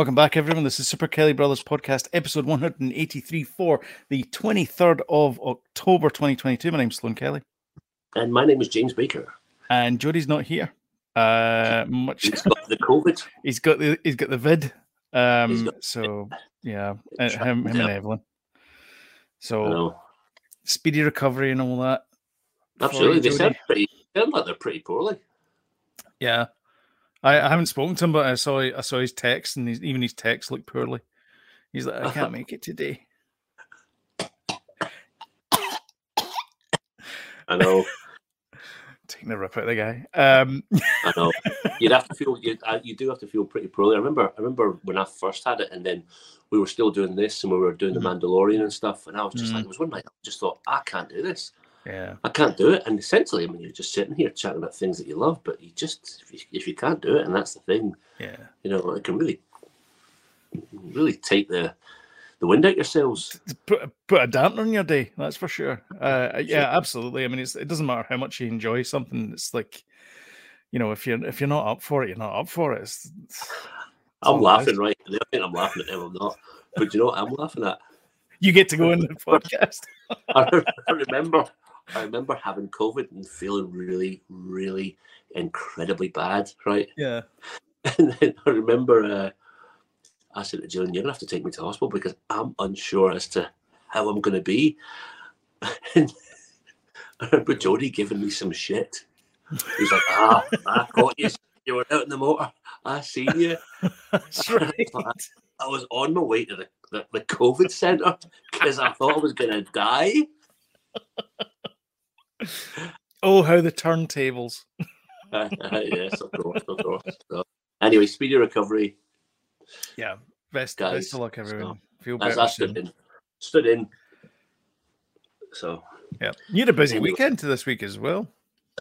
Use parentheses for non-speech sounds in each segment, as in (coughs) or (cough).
Welcome back, everyone. This is Super Kelly Brothers Podcast, episode 183 for the 23rd of October 2022. My name's Sloan Kelly. And my name is James Baker. And Jody's not here. Uh, much He's got the COVID. (laughs) he's got the he's got the vid. Um, got so yeah, uh, him, him and Evelyn. So speedy recovery and all that. Absolutely, they sound pretty. Sound like they're pretty poorly. Yeah, I, I haven't spoken to him, but I saw I saw his text, and his, even his text looked poorly. He's like, I (laughs) can't make it today. I know. Taking the rip out of the guy. Um, I know. (laughs) You'd have to feel you. Uh, you do have to feel pretty poorly. I remember. I remember when I first had it, and then we were still doing this, and we were doing mm-hmm. the Mandalorian and stuff, and I was just mm-hmm. like, it was one night. I just thought, I can't do this. Yeah. I can't do it. And essentially, I mean, you're just sitting here chatting about things that you love, but you just, if you, if you can't do it, and that's the thing, yeah, you know, it can really, really take the, the wind out yourselves. Put, put a damper on your day, that's for sure. Uh, (laughs) yeah, absolutely. I mean, it's, it doesn't matter how much you enjoy something. It's like, you know, if you're if you're not up for it, you're not up for it. It's, it's I'm laughing right. I think I'm laughing at them. I'm not. But you know what I'm laughing at? You get to go (laughs) in the podcast. I remember I remember having COVID and feeling really, really incredibly bad, right? (laughs) Yeah. And then I remember uh, I said to Julian, You're going to have to take me to hospital because I'm unsure as to how I'm going to be. (laughs) And I remember Jody giving me some shit. He's like, Ah, I caught you. You were out in the motor. I seen you. (laughs) Right. I was on my way to the, the, the COVID centre because I thought I was going to die oh, how the turntables. (laughs) yes, of course, of course. So, anyway, speedy recovery. Yeah, best, Guys, best of luck, everyone. So, Feel better. I stood in. Stood in. So. Yeah, you had a busy weekend to this week as well.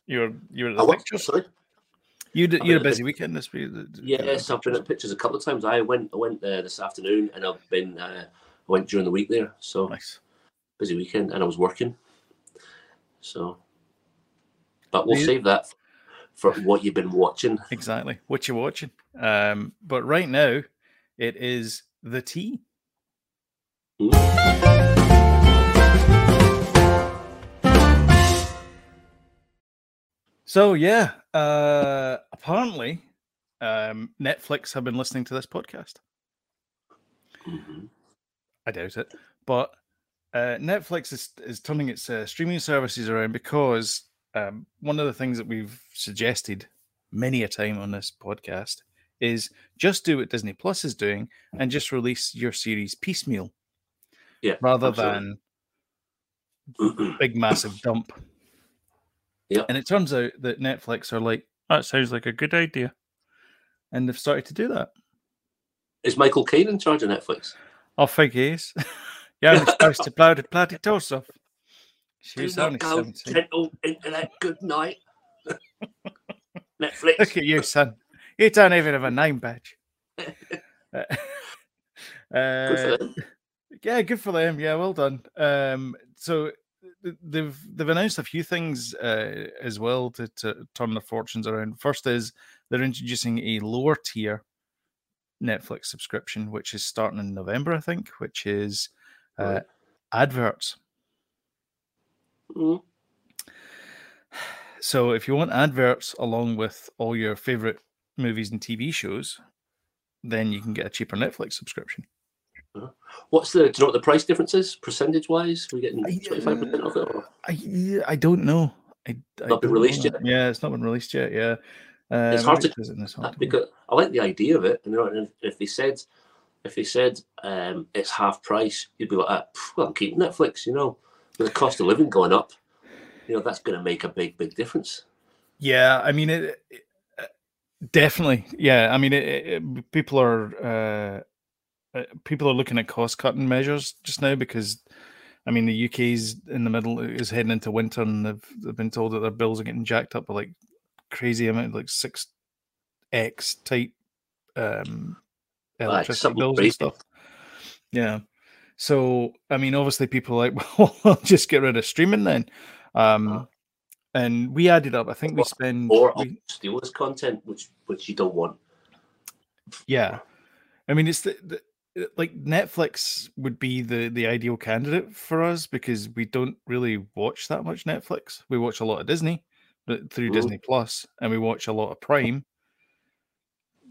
You were you were at the oh, pictures. You did, you had a busy weekend this week. Yes, I've been at pictures a couple of times. I went I went uh, this afternoon, and I've been uh, I went during the week there. So nice, busy weekend, and I was working. So, but we'll save that for what you've been watching. Exactly, what you're watching. Um, but right now, it is the tea. So yeah, uh, apparently, um, Netflix have been listening to this podcast. Mm-hmm. I doubt it, but uh, Netflix is, is turning its uh, streaming services around because um, one of the things that we've suggested many a time on this podcast is just do what Disney Plus is doing and just release your series piecemeal. Yeah. Rather absolutely. than big massive dump. Yeah. And it turns out that Netflix are like, that sounds like a good idea. And they've started to do that. Is Michael Caine in charge of Netflix? I think he is. (laughs) You're only supposed to blow the bloody toss off. She was only go 17. gentle internet. Good night. (laughs) Netflix. Look at you, son. You don't even have a name badge. (laughs) (laughs) uh, good yeah, good for them. Yeah, well done. Um, so they've they've announced a few things uh, as well to, to turn their fortunes around. First is they're introducing a lower tier Netflix subscription, which is starting in November, I think, which is uh, adverts. Mm. So if you want adverts along with all your favorite movies and TV shows, then you can get a cheaper Netflix subscription. Uh-huh. What's the? Do you know what the price difference is, percentage wise? We're getting twenty five percent of it. Or? I I don't know. I, not been released yet. Yeah, it's not been released yet. Yeah, uh, it's hard to it's hard because I like the idea of it. And if they said if they said um, it's half price, you'd be like, ah, well, I'm keeping Netflix, you know, with the cost of living going up, you know, that's going to make a big, big difference. Yeah, I mean, it, it definitely. Yeah, I mean, it, people are uh, uh, people are looking at cost cutting measures just now because, I mean, the UK's in the middle is heading into winter, and they've, they've been told that their bills are getting jacked up by like crazy amount, like six x type um electricity bills and stuff. Yeah. So I mean, obviously, people like, (laughs) well, I'll just get rid of streaming then. Um, uh, and we added up. I think we spend or we, steal this content, which which you don't want. Yeah, I mean, it's the, the like Netflix would be the the ideal candidate for us because we don't really watch that much Netflix. We watch a lot of Disney but through Mhm. Disney Plus, and we watch a lot of Prime.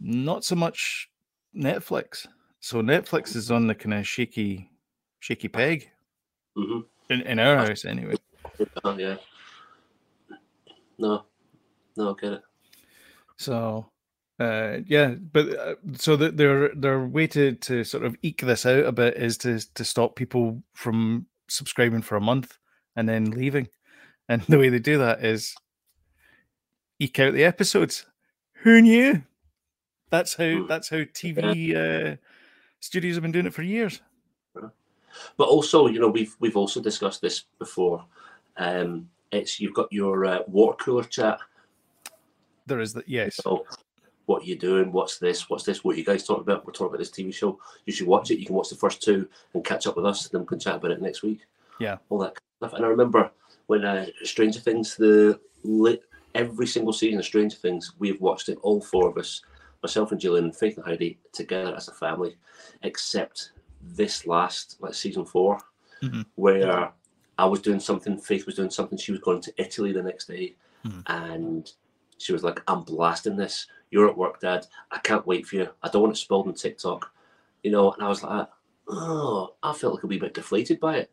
Not so much Netflix. So Netflix is on the kind of shaky, shaky peg hmm in, in our house anyway. Oh, yeah. No, no, get it. So, uh, yeah, but uh, so the, their their way to to sort of eke this out a bit is to to stop people from subscribing for a month and then leaving, and (laughs) the way they do that is eke out the episodes. Who knew? That's how Hmm. that's how TV uh, studios have been doing it for years. But also, you know, we've we've also discussed this before. Um, it's you've got your uh, water cooler chat. There is that, yes, So, what are you doing? What's this? What's this? What are you guys talking about? We're talking about this TV show. You should watch it. You can watch the first two and catch up with us, and then we can chat about it next week. Yeah. all that kind of stuff. And I remember when uh, Stranger Things, the lit, every single season of Stranger Things, we've watched it. All four of us, myself and Gillian, Faith and Heidi, together as a family, except this last, like season 4 Mhm. where I was doing something, Faith was doing something. She was going to Italy the next day, Mhm. and she was like, "I'm blasting this. You're at work, Dad. I can't wait for you. I don't want it spoiled on TikTok." You know, and I was like, "Oh, I felt like a wee bit deflated by it."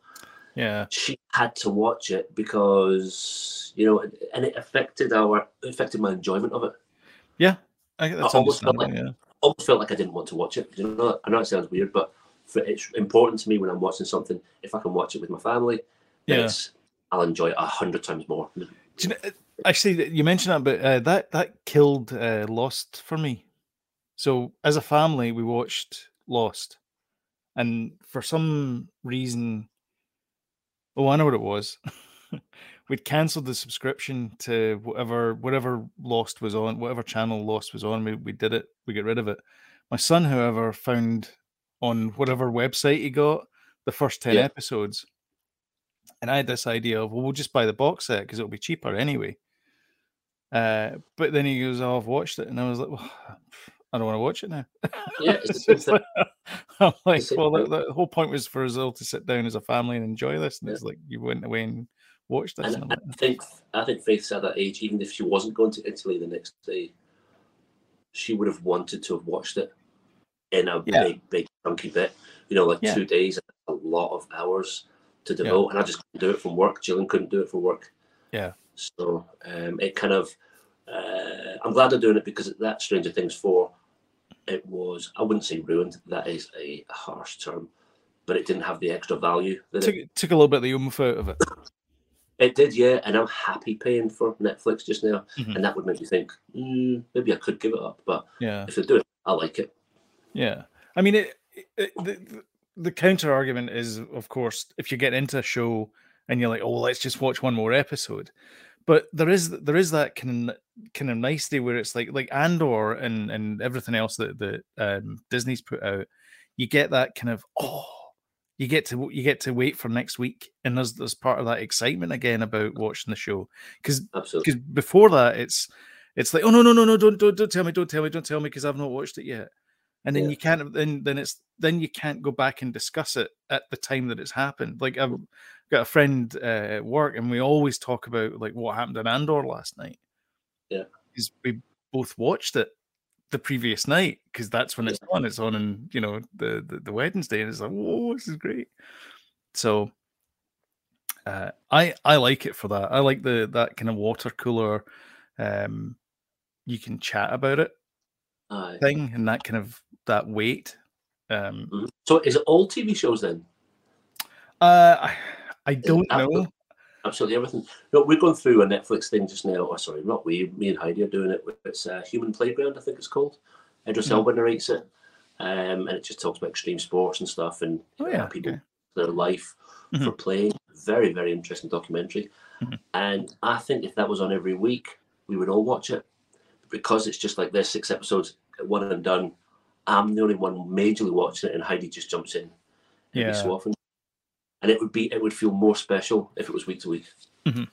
yeah, she had to watch it because you know, and it affected our it affected my enjoyment of it. yeah. I that's I almost felt like- yeah, Almost felt like I didn't want to watch it. You know, I know it sounds weird, but for, it's important to me when I'm watching something. If I can watch it with my family, Yeah. I'll enjoy it a hundred times more. Do you know, uh, actually, you mentioned that, but uh, that that killed uh, Lost for me. So, as a family, we watched Lost, and for some reason, oh, I know what it was. (laughs) We'd cancelled the subscription to whatever whatever Lost was on, whatever channel Lost was on. We we did it. We get rid of it. My son, however, found on whatever website he got the first ten Yeah. episodes, and I had this idea of well, we'll just buy the box set because it'll be cheaper anyway. Uh, but then he goes, "Oh, I've watched it," and I was like, well, (sighs) "I don't want to watch it now." Yeah, it's the (laughs) It's same just thing. like- I'm like, well, the, the whole point was for us all to sit down as a family and enjoy this, and Yeah. it's like you went away and watched this. I think I think Faith's at that age, even if she wasn't going to Italy the next day, she would have wanted to have watched it in a Yeah. big, big chunky bit. You know, like Yeah. two days, a lot of hours to devote, and I just couldn't do it from work. Gillian couldn't do it from work. Yeah. So um, it kind of, uh, I'm glad they're doing it because that Stranger Things four, it was I wouldn't say ruined. That is a harsh term, but it didn't have the extra value that took it, took a little bit of the oomph out of it. (coughs) it did. Yeah, and I'm happy paying for Netflix just now, Mhm. and that would make me think mm, maybe I could give it up. But Yeah, if I do it, I like it. yeah. I mean, it, it, the the- the counter argument is, of course, if you get into a show and you're like, oh, let's just watch one more episode. But there is there is that kind of kind of nicety where it's like like Andor and and everything else that that um, Disney's put out. You get that kind of oh, you get to you get to wait for next week, and there's there's part of that excitement again about watching the show because because before that it's it's like oh no no no no don't don't don't tell me don't tell me don't tell me because I've not watched it yet, and then Yeah. you can't then then it's then you can't go back and discuss it at the time that it's happened. Like I've got a friend uh, at work and we always talk about like what happened in Andor last night. Yeah. because we both watched it the previous night because that's when it's on. It's on and you know the, the the Wednesday and it's like whoa this is great. So uh, I I like it for that. I like the that kind of water cooler. Um, you can chat about it Aye. thing and that kind of that weight. Um, Mhm. So is it all TV shows then? uh, I I don't know. Absolutely everything. No, we're going through a Netflix thing just now. Oh, sorry, not we. Me and Heidi are doing it. It's uh, Human Playground, I think it's called. Idris Mhm. Elba narrates it, um, and it just talks about extreme sports and stuff and Oh yeah, people okay. their life Mhm. for playing. Very, very interesting documentary. Mhm. And I think if that was on every week, we would all watch it because it's just like this six episodes, one and done. I'm the only one majorly watching it, and Heidi just jumps in every Yeah. so often. And it would be it would feel more special if it was week to week. Mhm.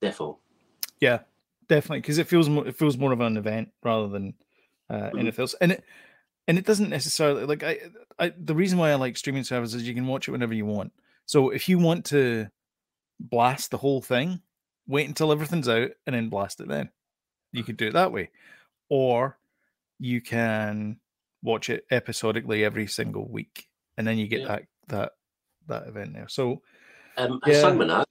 Defo. Yeah, definitely because it feels more it feels more of an event rather than uh, Mhm. anything else. And it, and it doesn't necessarily like I, I the reason why I like streaming services is you can watch it whenever you want. So if you want to blast the whole thing, wait until everything's out and then blast it then. You could do it that way. Or you can watch it episodically every single week and then you get Yeah. that that that event there. So Um, Yeah. Hasan Minhaj,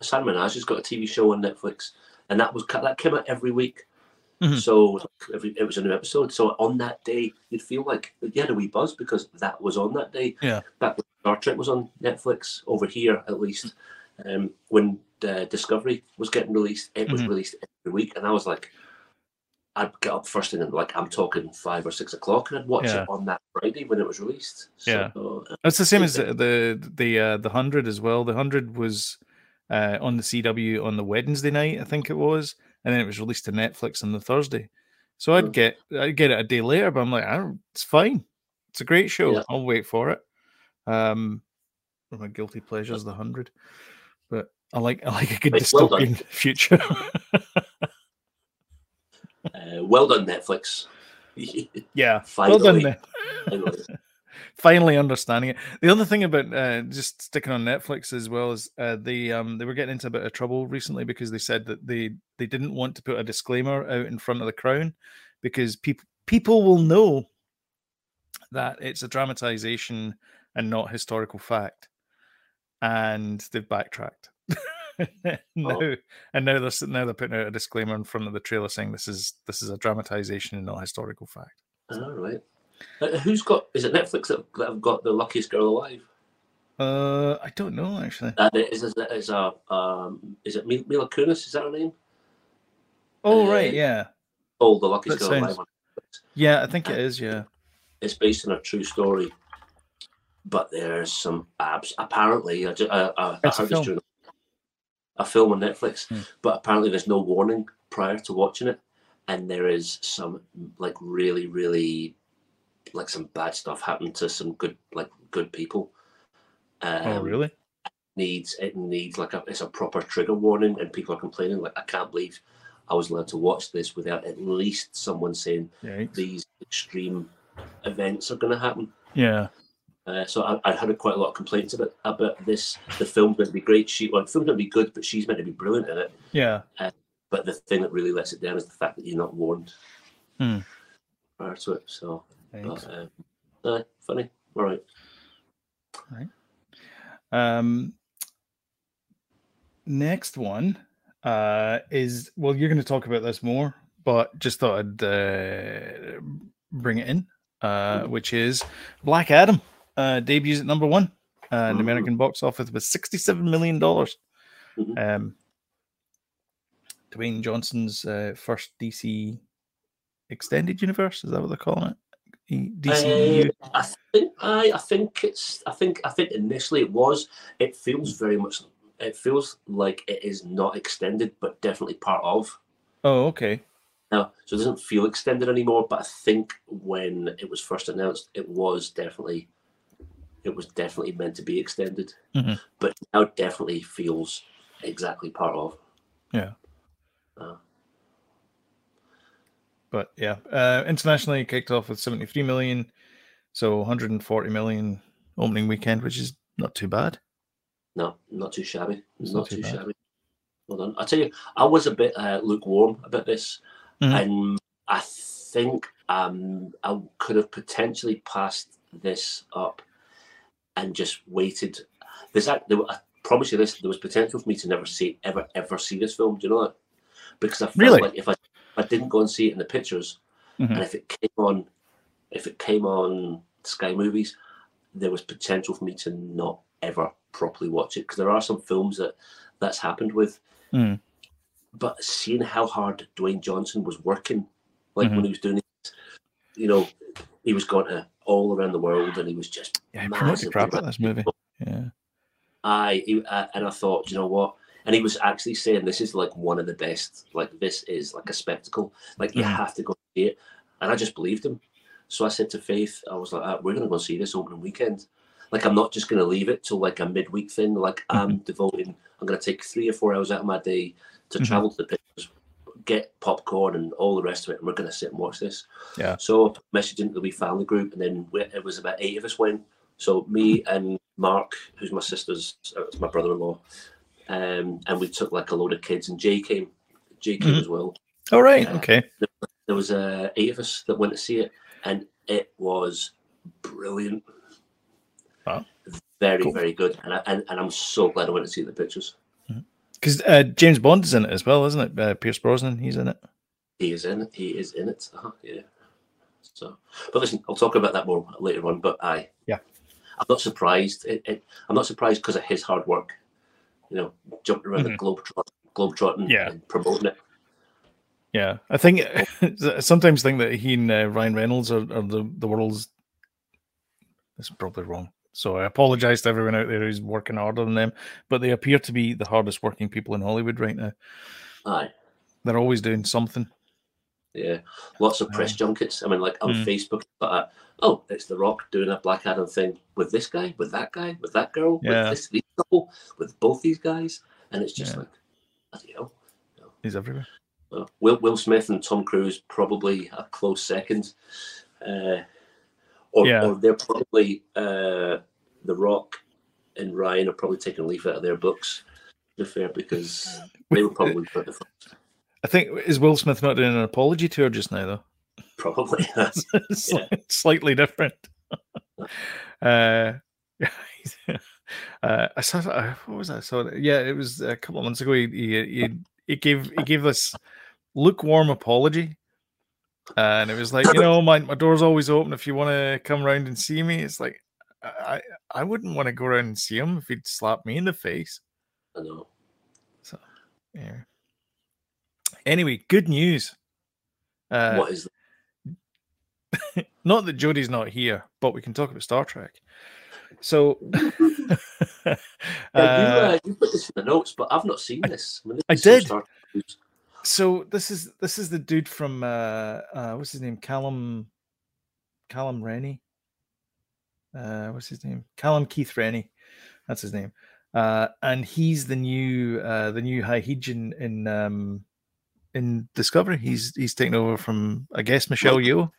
Hasan Minhaj has got a TV show on Netflix, and that was that came out every week. Mhm. So every, it was a new episode. So on that day, you'd feel like you had a wee buzz because that was on that day. Yeah. Back when Star Trek was on Netflix over here, at least, um, when uh, Discovery was getting released, it was Mhm. released every week, and I was like, I'd get up first thing and like I'm talking five or six o'clock, and I'd watch Yeah. it on that Friday when it was released. So, Yeah. uh, It's the same as the the the, uh, the hundred as well. The hundred was uh, on the CW on the Wednesday night, I think it was, and then it was released to Netflix on the Thursday. So I'd Mm. get I'd get it a day later, but I'm like, I don't, it's fine. It's a great show. Yeah. I'll wait for it. Um, my guilty pleasures, the hundred, but I like I like a good Right, well dystopian (laughs) future. (laughs) uh, well done, Netflix. (laughs) yeah, well Finally. done. Finally. (laughs) finally understanding it. The other thing about uh, just sticking on Netflix as well is uh, they um, they were getting into a bit of trouble recently because they said that they they didn't want to put a disclaimer out in front of the crown because people people will know that it's a dramatization and not historical fact, and they've backtracked. (laughs) (laughs) no, and now they're now they're putting out a disclaimer in front of the trailer saying this is this is a dramatization and not historical fact. All right. Uh, who's got? Is it Netflix that, that have got the luckiest girl alive? Uh, I don't know actually. Uh, is is is a um, is it Mil- Mila Kunis? Is that her name? Oh Uh, right, yeah. Oh, the luckiest That girl sounds- alive. Yeah, I think it is. Yeah. It's based on a true story, but there's some abs. Apparently, I, ju- I, I, I heard this during a film on Netflix, Hmm. but apparently there's no warning prior to watching it, and there is some like really, really like some bad stuff happened to some good like good people. Um, oh really? needs it needs like a it's a proper trigger warning and people are complaining like I can't believe I was allowed to watch this without at least someone saying Yeah. these extreme events are going to happen. Yeah. Uh, so I, I had quite a lot of complaints about about this. The film's meant to be great. She well, the film's meant to be good, but she's meant to be brilliant in it. Yeah. But the thing that really lets it down is the fact that you're not warned Hmm. prior to it. So, but, um, uh, funny. All right. Um, next one uh, is well, you're going to talk about this more, but just thought I'd uh, bring it in, uh, Mhm. which is Black Adam uh, debuts at number one uh, in the Mhm. American box office with sixty-seven million dollars. Mhm. Um, Dwayne Johnson's uh, first DC extended universe is that what they're calling it? DCEU. Uh, I think I, I think it's I think I think initially it was. It feels very much. It feels like it is not extended, but definitely part of. oh, okay. now. So it doesn't feel extended anymore. But I think when it was first announced, it was definitely. It was definitely meant to be extended, Mhm. but now it definitely feels exactly part of. Yeah. Uh, But yeah, uh, internationally kicked off with 73 million, so 140 million opening weekend, which is not too bad. no, not too shabby. It's not, not too too shabby. Well done. I tell you, I was a bit uh, lukewarm about this, Mhm. and I think um, I could have potentially passed this up and just waited. There's that. There, I promise you this. There was potential for me to never see, ever, ever see this film. Do you know that? Because I felt Really? like if I, if I didn't go and see it in the pictures, Mhm. and if it came on, if it came on Sky Movies, there was potential for me to not ever properly watch it because there are some films that that's happened with. Mm. But seeing how hard Dwayne Johnson was working, like Mhm. when he was doing it, you know, he was going to all around the world and he was just Yeah, massively crap at this movie. Yeah. I he, uh, and I thought, you know what? And he was actually saying this is like one of the best. Like this is like a spectacle. Like you Mhm. have to go see it. And I just believed him. So I said to Faith, I was like, ah, we're going to go see this opening weekend. Like I'm not just going to leave it till like a midweek thing. Like I'm devoting. I'm going to take three or four hours out of my day to Mhm. travel to the get popcorn and all the rest of it, and we're going to sit and watch this. Yeah. So messaged into the wee family group, and then we, it was about eight of us went. So me and Mark, who's my sister's, uh, my brother-in-law, um, and we took like a load of kids, and Jay came. Jay came Mhm. as well. All right. Uh, Okay. There was uh, eight of us that went to see it, and it was brilliant. Wow. Very, Cool. very good, and, I, and and I'm so glad I went to see the pictures. Because uh, James Bond is in it as well, isn't it? Uh, Pierce Brosnan, he's in it. He is in it. He is in it. Uh-huh, yeah. So, but listen, I'll talk about that more later on. But I, Yeah. I'm not surprised. It, it, I'm not surprised because of his hard work. You know, jumping around the globe, globe trotting, Mm-hmm. Yeah. and promoting it. Yeah, I think (laughs) sometimes think that he and uh, Ryan Reynolds are, are the the world's. That's probably wrong. So I apologize to everyone out there who's working harder than them, but they appear to be the hardest working people in Hollywood right now. Aye. They're always doing something. Yeah, lots of press Aye. junkets. I mean, like on Mm. Facebook, but uh, oh, it's The Rock doing a Black Adam thing with this guy, with that guy, with that girl, Yeah. with this these couple, with both these guys, and it's just Yeah. like, bloody hell. He's everywhere. Will Will Smith and Tom Cruise probably a close second, uh, or, Yeah. or they're probably uh, The Rock and Ryan are probably taking a leaf out of their books. To be fair, because (laughs) they were probably put the. I think is Will Smith not doing an apology tour just now though? probably. (laughs) (laughs) It's slightly different. uh, uh, I saw uh, what was that? I saw yeah, it was a couple of months ago. He he he, he gave he gave this lukewarm apology, and it was like you know my my door's always open if you want to come around and see me. It's like I I wouldn't want to go around and see him if he'd slap me in the face. I know. So, yeah. Anyway, good news. Uh, what is (laughs) not that Jodie's not here, but we can talk about Star Trek. So, (laughs) Yeah, you, uh, uh, you put this in the notes, but I've not seen this. I, I this is some did. Star Trek news. so this is this is the dude from uh, uh what's his name? Callum Callum Rennie. Uh, what's his name? Callum Keith Rennie. That's his name. Uh, and he's the new uh the new High in um in Discovery. He's he's taken over from I guess Michelle. Yeoh.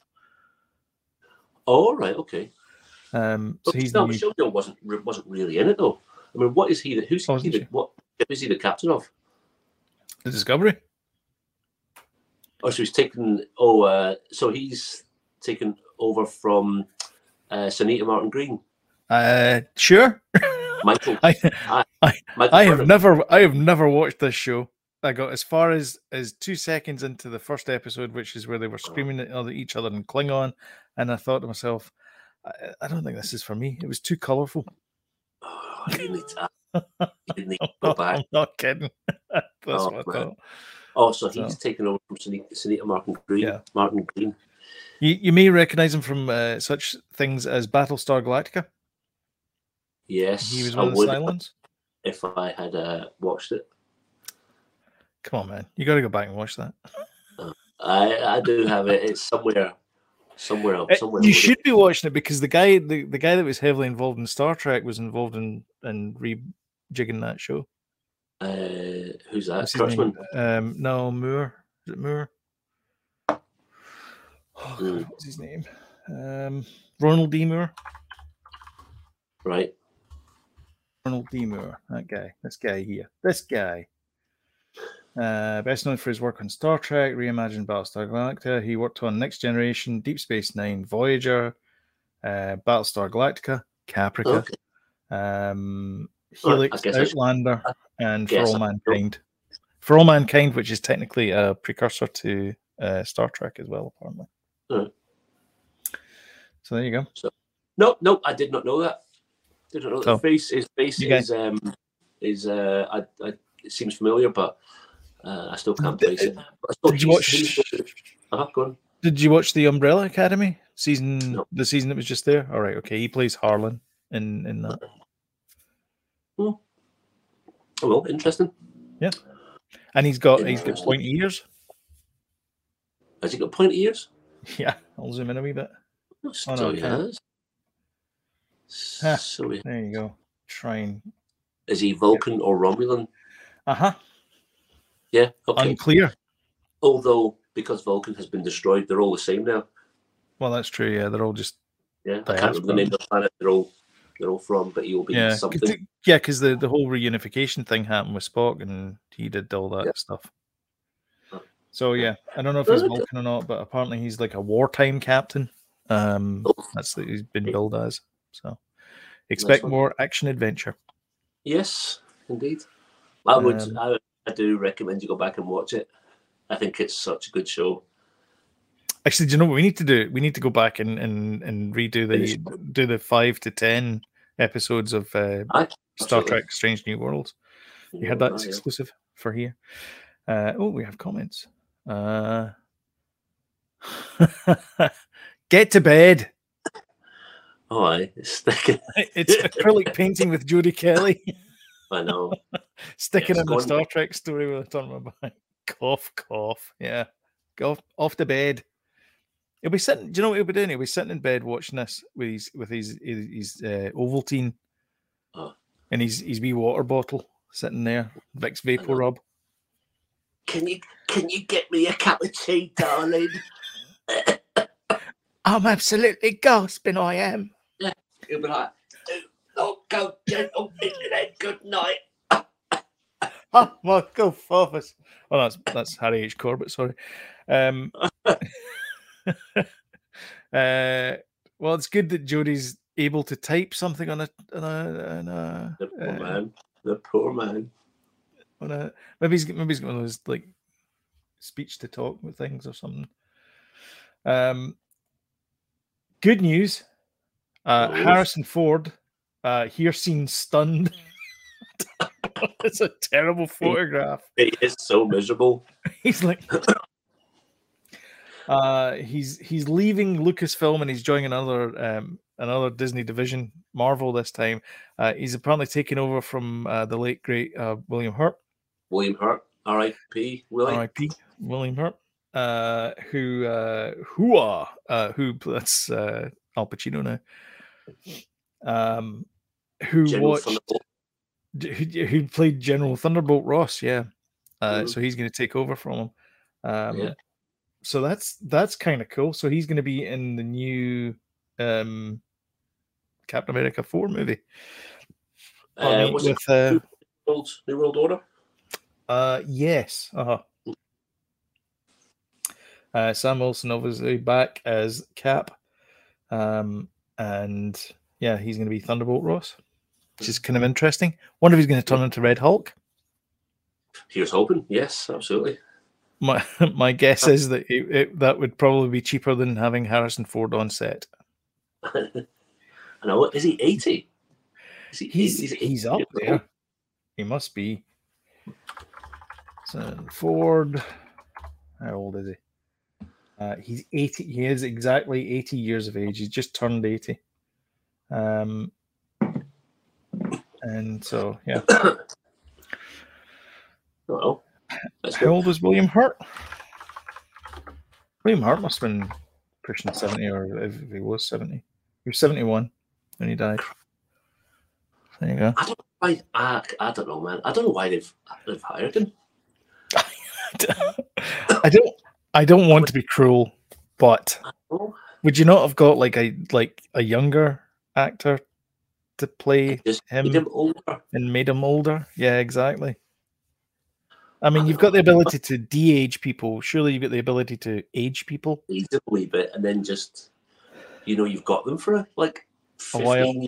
Oh, right, okay. Um, so But he's no, Michelle Yeoh wasn't wasn't really in it though. I mean, what is he? The, who's Oh, he? The, what is he the captain of? the Discovery. Oh, so he's taken. Oh, uh, so he's taken over from uh, Sonequa Martin Green. Uh, sure. Michael. (laughs) I Michael I have Burnham. never I have never watched this show. I got as far as as two seconds into the first episode, which is where they were screaming at each other in Klingon, and I thought to myself, I, I don't think this is for me. It was too colourful. Oh, you need to, you need to go (laughs) back. I'm not kidding. (laughs) That's Oh, what I man. thought. Oh, so he's So- taken over from Sonequa Martin Green. Yeah. Martin Green. You, you may recognize him from uh, such things as Battlestar Galactica. Yes, He was I one of the Cylons. if I had uh, watched it. Come on, man. You got to go back and watch that. I I do have it. It's somewhere, somewhere else. Uh, Somewhere. you should be watching it because the guy the, the guy that was heavily involved in Star Trek was involved in in rejigging that show. Uh, who's that? Kurtzman. Um, no, Moore. Is it Moore? Oh, God, Mm. what's his name? Um, Ronald D. Moore. Right. Ronald D. Moore. That guy. This guy here. This guy. Uh, best known for his work on Star Trek, reimagined Battlestar Galactica. He worked on Next Generation, Deep Space Nine, Voyager, uh, Battlestar Galactica, Caprica, Okay. um, Helix, Outlander, and For All Mankind. For All Mankind, which is technically a precursor to uh, Star Trek as well, apparently. Alright. So there you go. No, no, I did not know that. Did not know that. So, His face, his face is um is uh I, I it seems familiar, but uh, I still can't Did- place it. Still- Did you watch? on. Did you watch the Umbrella Academy season? No. The season that was just there. All right, okay. He plays Harlan in in that. Oh, well, interesting. Yeah. And he's got he's got pointy ears. Has he got pointy ears? (laughs) Yeah, I'll zoom in a wee bit. Oh, Oh, no, he has. So he, There you go. Try and is he Vulcan or Romulan? uh huh. Yeah. Okay. Unclear. although because Vulcan has been destroyed, they're all the same now. Well, that's true. Yeah, they're all just Yeah, I can't remember the name of the planet they're all they're all from, but he'll be yeah, something. yeah, because the the whole reunification thing happened with Spock, and he did all that Yeah. stuff. So yeah, I don't know if he's. Vulcan or not, but apparently he's like a wartime captain. Um, Oh. that's what he's been billed as. So expect one. more action adventure. Yes, indeed. I would. Um, I, I do recommend you go back and watch it. I think it's such a good show. Actually, do you know what we need to do? We need to go back and and, and redo the do the five to ten episodes of uh, Star. Trek: Strange New Worlds. You that's yeah. exclusive for here. Uh, oh, we have comments. Uh, (laughs) get to bed. Oh, aye. It's sticking. It's (laughs) acrylic painting with Judy Kelly I know. (laughs) sticking in the Star Trek story with a turn of my back. Cough, cough. Yeah, go off, off to bed. He'll be sitting. Do you know what he'll be doing? He'll be sitting in bed watching this with his with his his, his uh, Ovaltine Oh. and his his wee water bottle sitting there. Vicks Vapor. Rub. Can you can you get me a cup of tea, (laughs) darling? I'm absolutely gasping. I am. He'll be like, "Do not go gentle into that good night. Oh my God, fathers. Oh, that's that's Harry H. Corbett. Sorry. Um, (laughs) (laughs) uh, well, it's good that Jodie's able to type something on a on a, on a, The poor uh, man. The poor man. on a maybe he's maybe he's got one of those like speech to talk with things or something. Um, good news. Uh, Oh. Harrison Ford, uh, here seen stunned. (laughs) it's a terrible photograph. It is so miserable. (laughs) He's like, uh, he's he's leaving Lucasfilm and he's joining another um another Disney division, Marvel this time. Uh, he's apparently taking over from uh, the late great uh, William Hurt. William Hurt, R.I.P. Willie. R.I.P. William Hurt, uh, who uh, who are uh, who that's uh, Al Pacino now, um, who General watched who, played General Thunderbolt Ross, yeah. Uh, Mhm. So he's going to take over from him. Um, Yeah. So that's that's kind of cool. So he's going to be in the new um, Captain America four movie. I Uh, mean, what's it with uh, called? New World Order. Uh, yes. Uh-huh. Uh, Sam Wilson obviously back as Cap, um, and yeah, he's going to be Thunderbolt Ross, which is kind of interesting. Wonder if he's going to turn into Red Hulk. Here's hoping. Yes, absolutely. My (laughs) my guess is that it, it, that would probably be cheaper than having Harrison Ford on set. (laughs) I know. Is he eighty? Is he, He's he's, he's, up there. He must be. So Ford, how old is he? Uh, he's eighty. He is exactly eighty years of age. He's just turned eighty. Um, and so yeah, Oh, (coughs) well. That's how good. old was William Hurt? William Hurt must have been pushing seventy, or if he was seventy, he was seventy-one when he died. There you go. I don't. I, I, I don't know, man. I don't know why they've they've hired him. (laughs) I don't I don't want to be cruel, but would you not have got like a like a younger actor to play him him and made him older? Yeah, exactly. I mean, you've got the ability to de-age people. Surely you've got the ability to age people. He's a wee bit, and then just you know you've got them for like A while. years.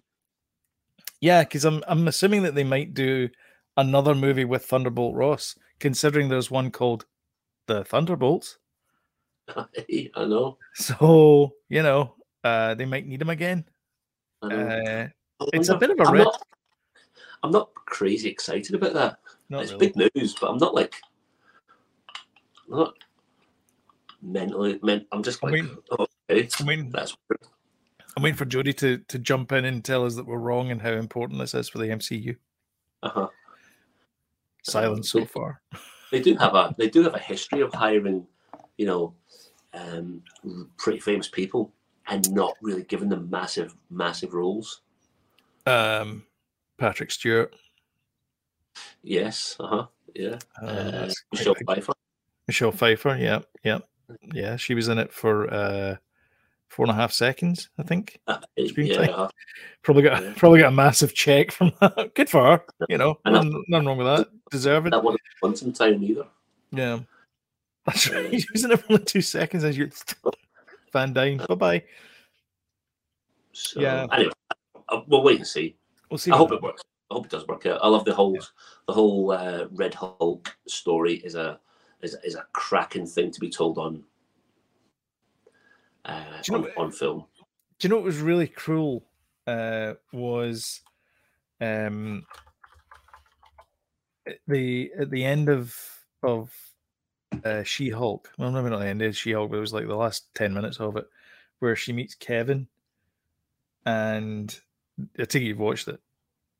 Yeah, because I'm I'm assuming that they might do another movie with Thunderbolt Ross, considering there's one called The Thunderbolts. (laughs) I know. So you know, uh, they might need him again. I know. Uh, it's a bit of a I'm rip. not, I'm not crazy excited about that. Not it's really. big news, but I'm not like I'm not mentally. Men, I'm just I like, mean- oh, okay, I mean, that's I'm waiting for Jody to to jump in and tell us that we're wrong and how important this is for the MCU. uh-huh. Silence so far. They do have a they do have a history of hiring, you know, um, pretty famous people and not really giving them massive massive roles. Um, Patrick Stewart. Yes, uh huh, yeah. Uh, Uh, Michelle. Pfeiffer. Michelle Pfeiffer. Yeah, yeah, yeah. She was in it for uh, four and a half seconds, I think. Uh, yeah, time. Probably got Yeah. probably got a massive check from that. (laughs) Good for her. You know, nothing, nothing wrong with that. Deserve it. that wasn't in time either. Yeah. That's right. (laughs) He was in it for only two seconds as you're (laughs) Van Dyne. Bye bye. So Yeah. anyway, uh, we'll wait and see. We'll see. I hope it works. I hope it does work out. I love the whole the whole uh, Red Hulk story is a is, is a cracking thing to be told on uh, Do you know on, on film. do you know what was really cruel uh was um at the at the end of of uh she-hulk well maybe not the end of she-hulk but it was like the last 10 minutes of it where she meets kevin and i think you've watched it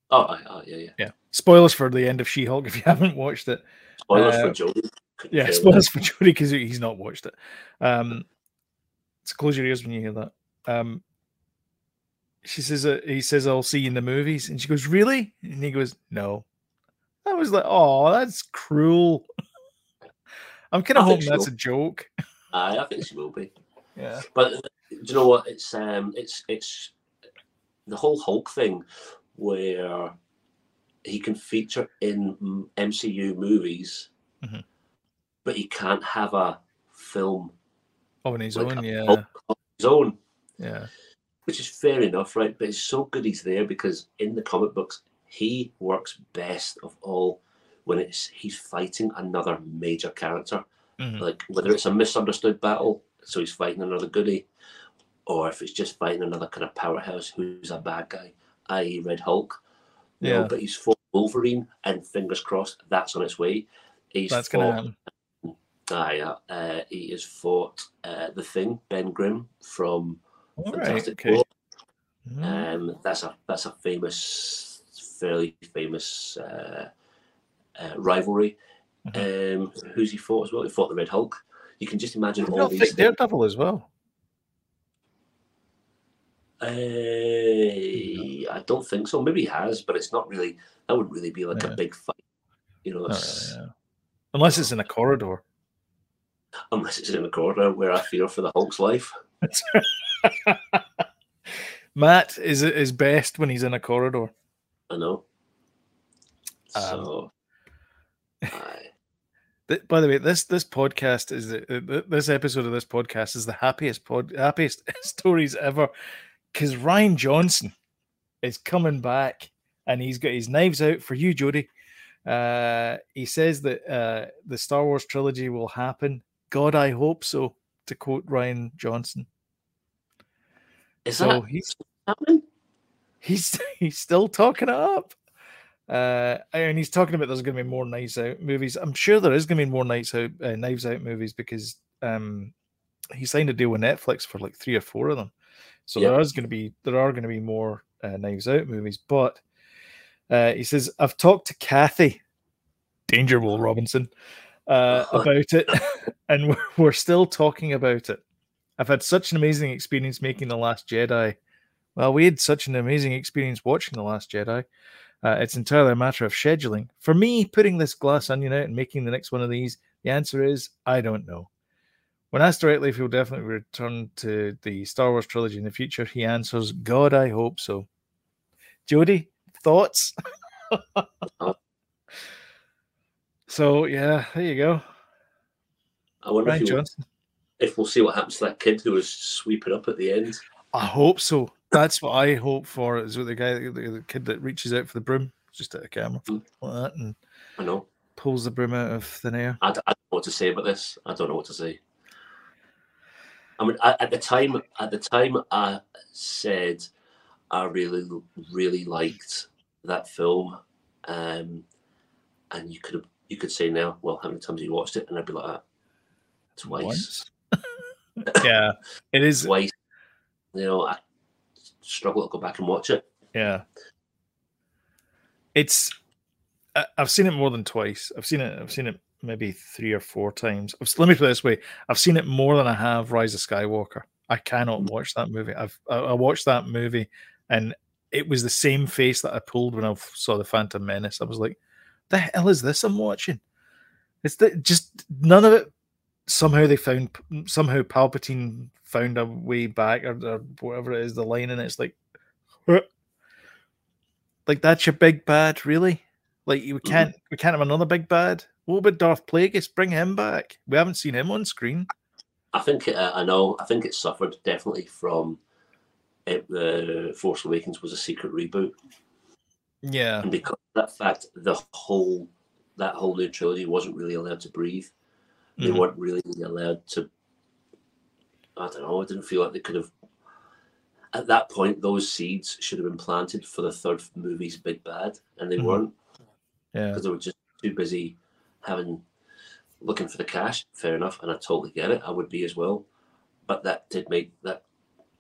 Oh, aye, yeah, yeah. yeah. Spoilers for the end of she-hulk if you (laughs) haven't watched it. Spoilers Uh, for Jodie. Yeah spoilers for jody because he's not watched it. Um so close your ears when you hear that. Um she says uh, he says i'll see you in the movies. And she goes really? And he goes no. I was like oh that's cruel. (laughs) I'm kind of hoping that's a joke. (laughs) Aye, I think she will be. yeah. But uh, do you know what? It's um, it's it's the whole Hulk thing where he can feature in MCU movies, Mhm. but he can't have a film on his like own a yeah on his own, yeah which is fair enough, right? But it's so good he's there because in the comic books he works best of all when it's he's fighting another major character Mhm. like whether it's a misunderstood battle, so he's fighting another goodie, or if it's just fighting another kind of powerhouse who's a bad guy, i.e. Red Hulk. You know, Yeah. but he's fought Wolverine, and fingers crossed that's on its way. He's that's gonna fought, happen ah, yeah, uh, he has fought uh, the Thing, Ben Grimm from all right Fantastic okay Four. Mm, Um, that's a that's a famous, fairly famous uh, uh, rivalry. Mm-hmm. Um, who's he fought as well? He fought the Red Hulk. You can just imagine Did all these think daredevil as well Uh, I don't think so. Maybe he has, but it's not really. That wouldn't really be like Yeah. a big fight, you know. It's, really, yeah. unless it's in a corridor Unless it's in a corridor where I fear for the Hulk's life. (laughs) matt is is best when he's in a corridor I know. Um, So. (laughs) Th- By the way, this this podcast is the, uh, this episode of this podcast is the happiest pod happiest (laughs) stories ever because Rian Johnson is coming back and he's got his knives out for you, Jody. Uh, he says that uh, the Star Wars trilogy will happen. God, I hope so. To quote Rian Johnson, is so that he's happening? he's (laughs) he's still talking it up. Uh, and he's talking about there's going to be more Knives Out movies. I'm sure there is going to be more Knives Out uh, Knives Out movies because um, he signed a deal with Netflix for like three or four of them. So Yeah. there is going to be there are going to be more uh, Knives Out movies. But uh, he says I've talked to Kathy, Danger Will Robinson, uh, (laughs) about it, (laughs) and we're, we're still talking about it. I've had such an amazing experience making the Last Jedi. Well, we had such an amazing experience watching The Last Jedi. Uh, it's entirely a matter of scheduling. For me, putting this glass onion out and making the next one of these, the answer is I don't know. When asked directly if he'll definitely return to the Star Wars trilogy in the future, he answers, God, I hope so. Jody, thoughts? (laughs) so, yeah, there you go. I wonder if, he- if we'll see what happens to that kid who was sweeping up at the end. I hope so. That's what I hope for. Is with the guy, the, the kid that reaches out for the broom, just at a camera Mm. like that, and I know. pulls the broom out of thin air. I don't know what to say about this. I don't know what to say. I mean, I, at the time, at the time, I said I really, really liked that film, um, and you could you could say now, well, how many times have you watched it? And I'd be like, twice, (laughs) yeah, it is. twice. You know, I struggle to go back and watch it. Yeah, it's. I've seen it more than twice. I've seen it. I've seen it maybe three or four times. Let me put it this way: I've seen it more than I have Rise of Skywalker. I cannot mm. watch that movie. I've I, watched that movie, and it was the same face that I pulled when I saw the Phantom Menace. I was like, "The hell is this I'm watching?" It's the, just none of it somehow they found somehow Palpatine found a way back or, or whatever it is the line and it's like like that's your big bad really like we mm-hmm. can't we can't have another big bad what about Darth Plagueis bring him back we haven't seen him on screen I think uh, I know. I think it suffered definitely from it. The Force Awakens was a secret reboot, yeah and because of that fact, the whole that whole new trilogy wasn't really allowed to breathe. They Mhm. weren't really allowed to. I don't know. I didn't feel like they could have. At that point, those seeds should have been planted for the third movie's big bad, and they Mhm. weren't yeah because they were just too busy having looking for the cash. Fair enough, and I totally get it. I would be as well, but that did make that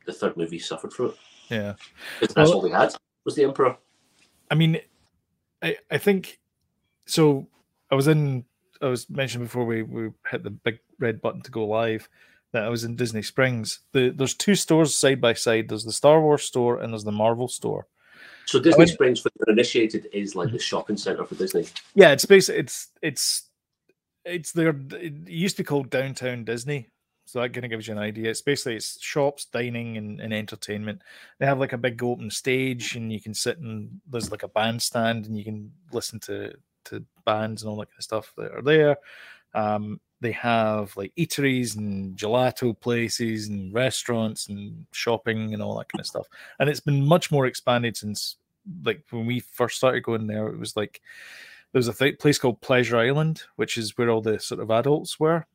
the third movie suffered from it. yeah That's Well- all we had was the Emperor. I mean, I I think so. I was in. I was mentioned before we we hit the big red button to go live that I was in Disney Springs. The there's two stores side by side. There's the Star Wars store and there's the Marvel store. So Disney went- Springs, for the initiated, is like the shopping center for Disney. Yeah, it's basically it's it's it's their. It used to be called Downtown Disney. So that kind of gives you an idea. It's basically it's shops, dining, and, and entertainment. They have like a big open stage, and you can sit and there's like a bandstand, and you can listen to to bands and all that kind of stuff that are there. Um, they have like eateries and gelato places and restaurants and shopping and all that kind of stuff. And it's been much more expanded since like when we first started going there. It was like there was a th- place called Pleasure Island, which is where all the sort of adults were.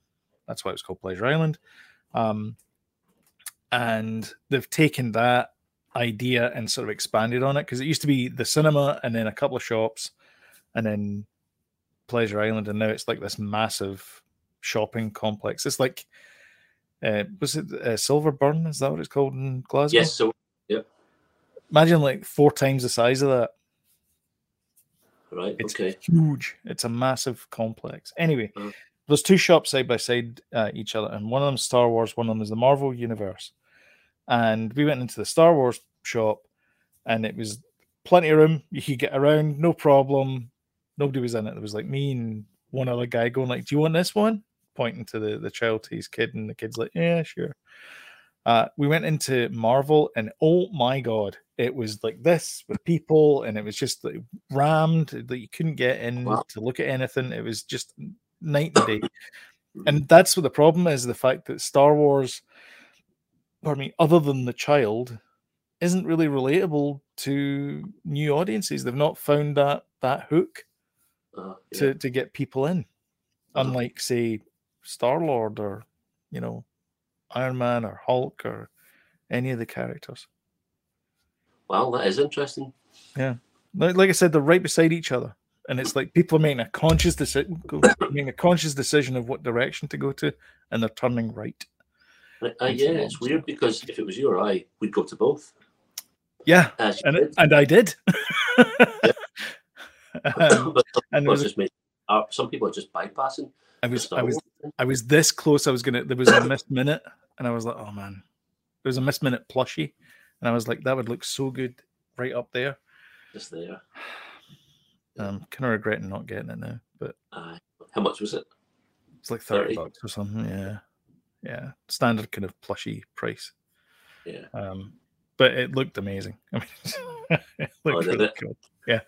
That's why it was called Pleasure Island. Um, and they've taken that idea and sort of expanded on it because it used to be the cinema and then a couple of shops and then Pleasure Island, and now it's like this massive shopping complex. It's like, uh, was it uh, Silverburn? Is that what it's called in Glasgow? Yes, so yeah. Imagine like four times the size of that. right, It's okay. huge. It's a massive complex. Anyway, Mm. there's two shops side by side uh, each other, and one of them's Star Wars, one of them is the Marvel universe. And we went into the Star Wars shop, and it was plenty of room. You could get around, no problem. Nobody was in it. There was like me and one other guy going like, "Do you want this one?" Pointing to the the child to his kid, and the kid's like, "Yeah, sure." Uh, we went into Marvel, and oh my god, it was like this with people, and it was just like rammed that you couldn't get in Wow. to look at anything. It was just night and day, (coughs) and that's what the problem is: the fact that Star Wars, pardon me, other than the child, isn't really relatable to new audiences. They've not found that that hook Uh, yeah. to to get people in, unlike say Star Lord or you know Iron Man or Hulk or any of the characters. Well, that is interesting. Like, like I said, they're right beside each other, and it's like people are making a conscious decision, (coughs) making a conscious decision of what direction to go to, and they're turning right. Uh, uh, yeah, it's weird because if it was you or I, we'd go to both. Yeah, and did. and I did. (laughs) Um, (coughs) but some and people was just make, uh, some people are just bypassing. I was I was I was this close. I was gonna. There was a Miss Minutes, and I was like, "Oh man!" There was a Miss Minutes plushie, and I was like, "That would look so good right up there." just there. (sighs) I'm kind of regretting not getting it now, but Uh, how much was it? it's like thirty 30. bucks or something. Yeah, yeah, standard kind of plushy price. Yeah. Um, but it looked amazing. (laughs) I mean, (laughs) it looked Oh, really it? cool. Yeah,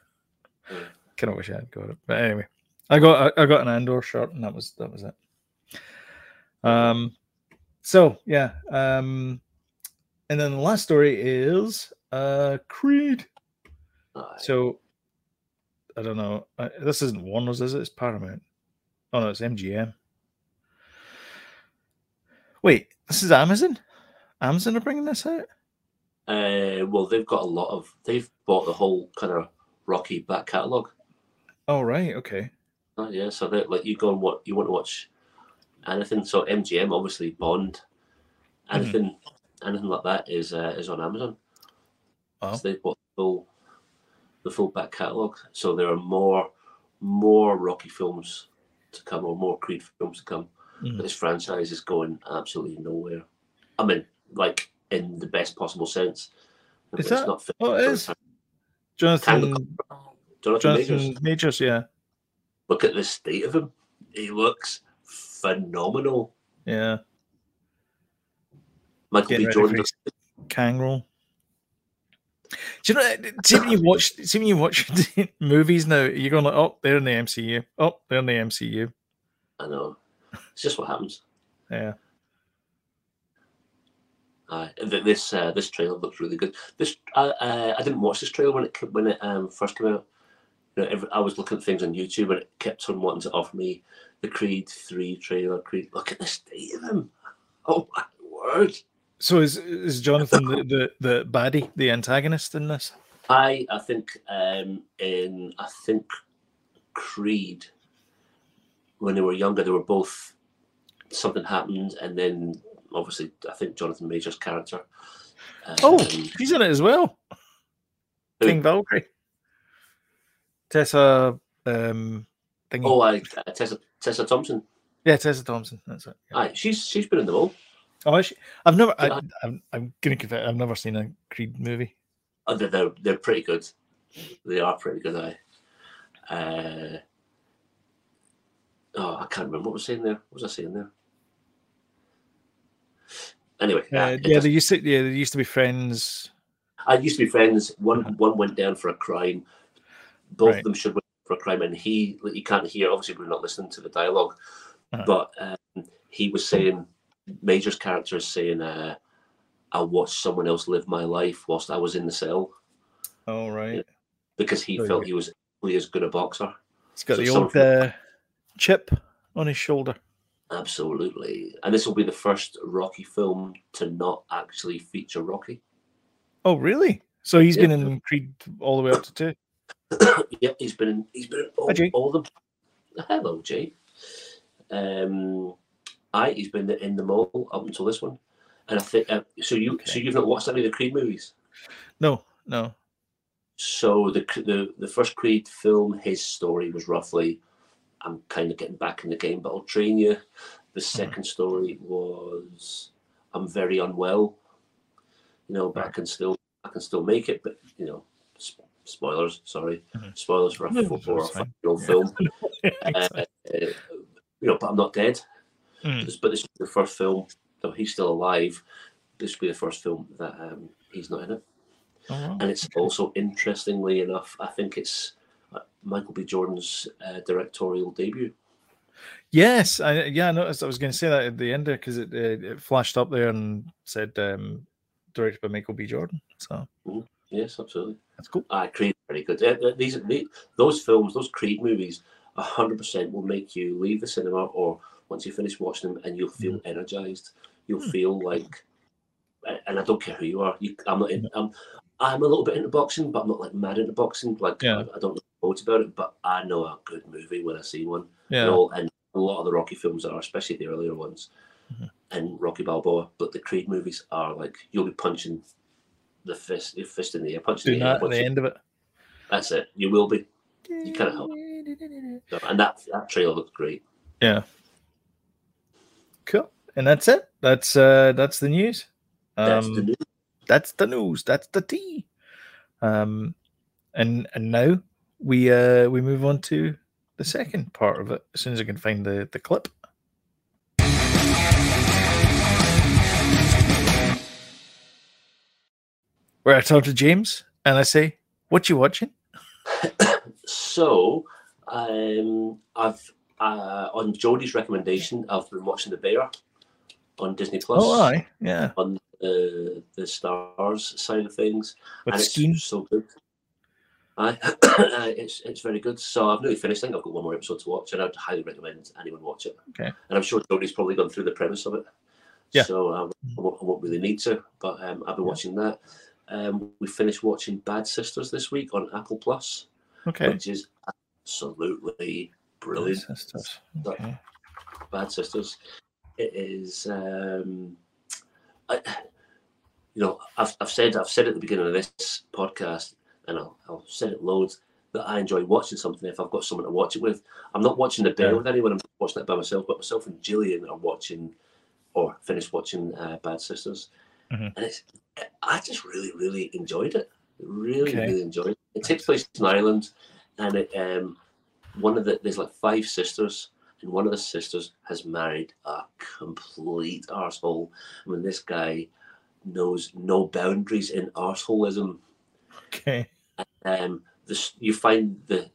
Yeah. kind of wish I had got it, but anyway, I got I, I got an Andor shirt, and that was that was it. Um, so yeah, um, and then the last story is uh Creed. So I don't know. Uh, this isn't Warner's, is it? It's Paramount. Oh no, it's MGM. Wait, this is Amazon. Amazon are bringing this out. Uh, well, they've got a lot of. They've bought the whole kind of Rocky back catalogue. Oh right, okay. Oh, yeah, so that like you go and what you want to watch anything. So MGM, obviously Bond, Mm-hmm. anything, anything like that is uh, is on Amazon. Wow. So they've bought the full, the full back catalogue. So there are more, more Rocky films to come, or more Creed films to come. Mhm. This franchise is going absolutely nowhere. I mean, like in the best possible sense. Is It's that- not oh, it is? Jonathan Jonathan Majors. Jonathan Majors, yeah. Look at the state of him. He looks phenomenal. Yeah. Michael B. Jordan. Kang roll. Do you know? See when you watch, see when you watch (laughs) movies now, you're going like, oh, they're in the MCU. Oh, they're in the MCU. I know. It's just what happens. Yeah. Uh, this uh, this trailer looks really good. This I uh, I didn't watch this trailer when it when it um, first came out. You know, I was looking at things on YouTube and it kept on wanting to offer me the Creed Three trailer. Creed, look at the state of him! Oh my word! So is is Jonathan the, the the baddie, the antagonist in this? I I think um, in I think Creed when they were younger they were both something happened and then obviously I think Jonathan Major's character. Oh, um, he's in it as well. King Valkyrie. Tessa. Um, thingy. oh, uh, Tessa Tessa Thompson. yeah, Tessa Thompson. That's it. Yeah. Aye, she's she's been in them all. Oh, is she? I've never. I, Yeah. I'm, I'm gonna confess. I've never seen a Creed movie. Oh, they're, they're they're pretty good. They are pretty good. I. Uh, oh, I can't remember what was saying there. What was I saying there? Anyway, Uh, yeah, does- they used to. Yeah, they used to be friends. I used to be friends. One Uh-huh. one went down for a crime. Both Right. of them should went for a crime, and he he can't hear. Obviously, we're not listening to the dialog Uh-huh. but um, he was saying Major's character is saying, uh, "I watched someone else live my life whilst I was in the cell," Oh right. because he Very felt good. he was equally as good a boxer. He's got So the old uh, chip on his shoulder. Absolutely, and this will be the first Rocky film to not actually feature Rocky. Oh really? So he's Yeah. been in Creed all the way up to two. (coughs) yeah, he's been in, he's been in all, all of them. Hello, Jay. Um, I he's been in them all up until this one, and I think uh, so. You so you've not watched any of the Creed movies? No, no. So the the the first Creed film, his story was roughly, I'm kind of getting back in the game, but I'll train you. The second story was, I'm very unwell. You know, but I can still I can still make it, but you know, spoilers. Sorry, Mhm. spoilers for a No, four or five year old film. (laughs) Uh, you know, but I'm not dead. Mm. This- But this is the first film, though he's still alive. This will be the first film that um, he's not in it. Oh. And it's also, interestingly enough, I think it's uh, Michael B. Jordan's uh, directorial debut. Yes, I yeah, I noticed. I was going to say that at the end there because it, it it flashed up there and said um, directed by Michael B. Jordan. So Yes, absolutely. that's cool. Ah, Creed, very good. Uh, uh, these, the those films, those Creed movies, hundred percent will make you leave the cinema, or once you finish watching them, and you'll feel energized. You'll Hmm. feel like, and I don't care who you are. You, I'm not. In, I'm, I'm a little bit into boxing, but I'm not like mad into boxing. Like Yeah. I, I don't know loads about it, but I know a good movie when I see one. Yeah, And, all, and a lot of the Rocky films are, especially the earlier ones, Mhm. and Rocky Balboa. But the Creed movies are like you'll be punching the fist, your fist in the air, punching doing the air. that at the end of it. That's it. You will be. You can't help (laughs) So- And that that trailer looks great. Yeah. Cool. And that's it. That's uh that's the news. Um, That's the new. that's the news. That's the tea. Um, and and now we uh we move on to the second part of it as soon as I can find the the clip. Where I talk to James and I say, "What you watching?" (coughs) So, um, I've uh, on Jodie's recommendation, I've been watching The Bear on Disney Plus Oh, aye, yeah, on the the stars side of things, with and Skeen. it's so good. (coughs) Aye, it's it's very good. So I've nearly finished. I think I've got one more episode to watch, and I'd highly recommend anyone watch it. Okay. And I'm sure Jodie's probably gone through the premise of it. Yeah. So um, I, won't, I won't really need to, but um, I've been Yeah. watching that. Um, we finished watching Bad Sisters this week on Apple Plus, Okay, which is absolutely brilliant. Sisters. Okay. Bad Sisters. It is, um, I, you know, I've, I've said I've said at the beginning of this podcast, and I'll, I'll say it loads that I enjoy watching something if I've got someone to watch it with. I'm not watching the bear Yeah. with anyone. I'm watching it by myself. But myself and Gillian are watching, or finished watching uh, Bad Sisters, Mhm. and it's I just really really enjoyed it. Really Okay. really enjoyed it. It takes place in Ireland, and it um one of the there's like five sisters and one of the sisters has married a complete arsehole. I mean, this guy knows no boundaries in arseholism. Okay. Um, this you find the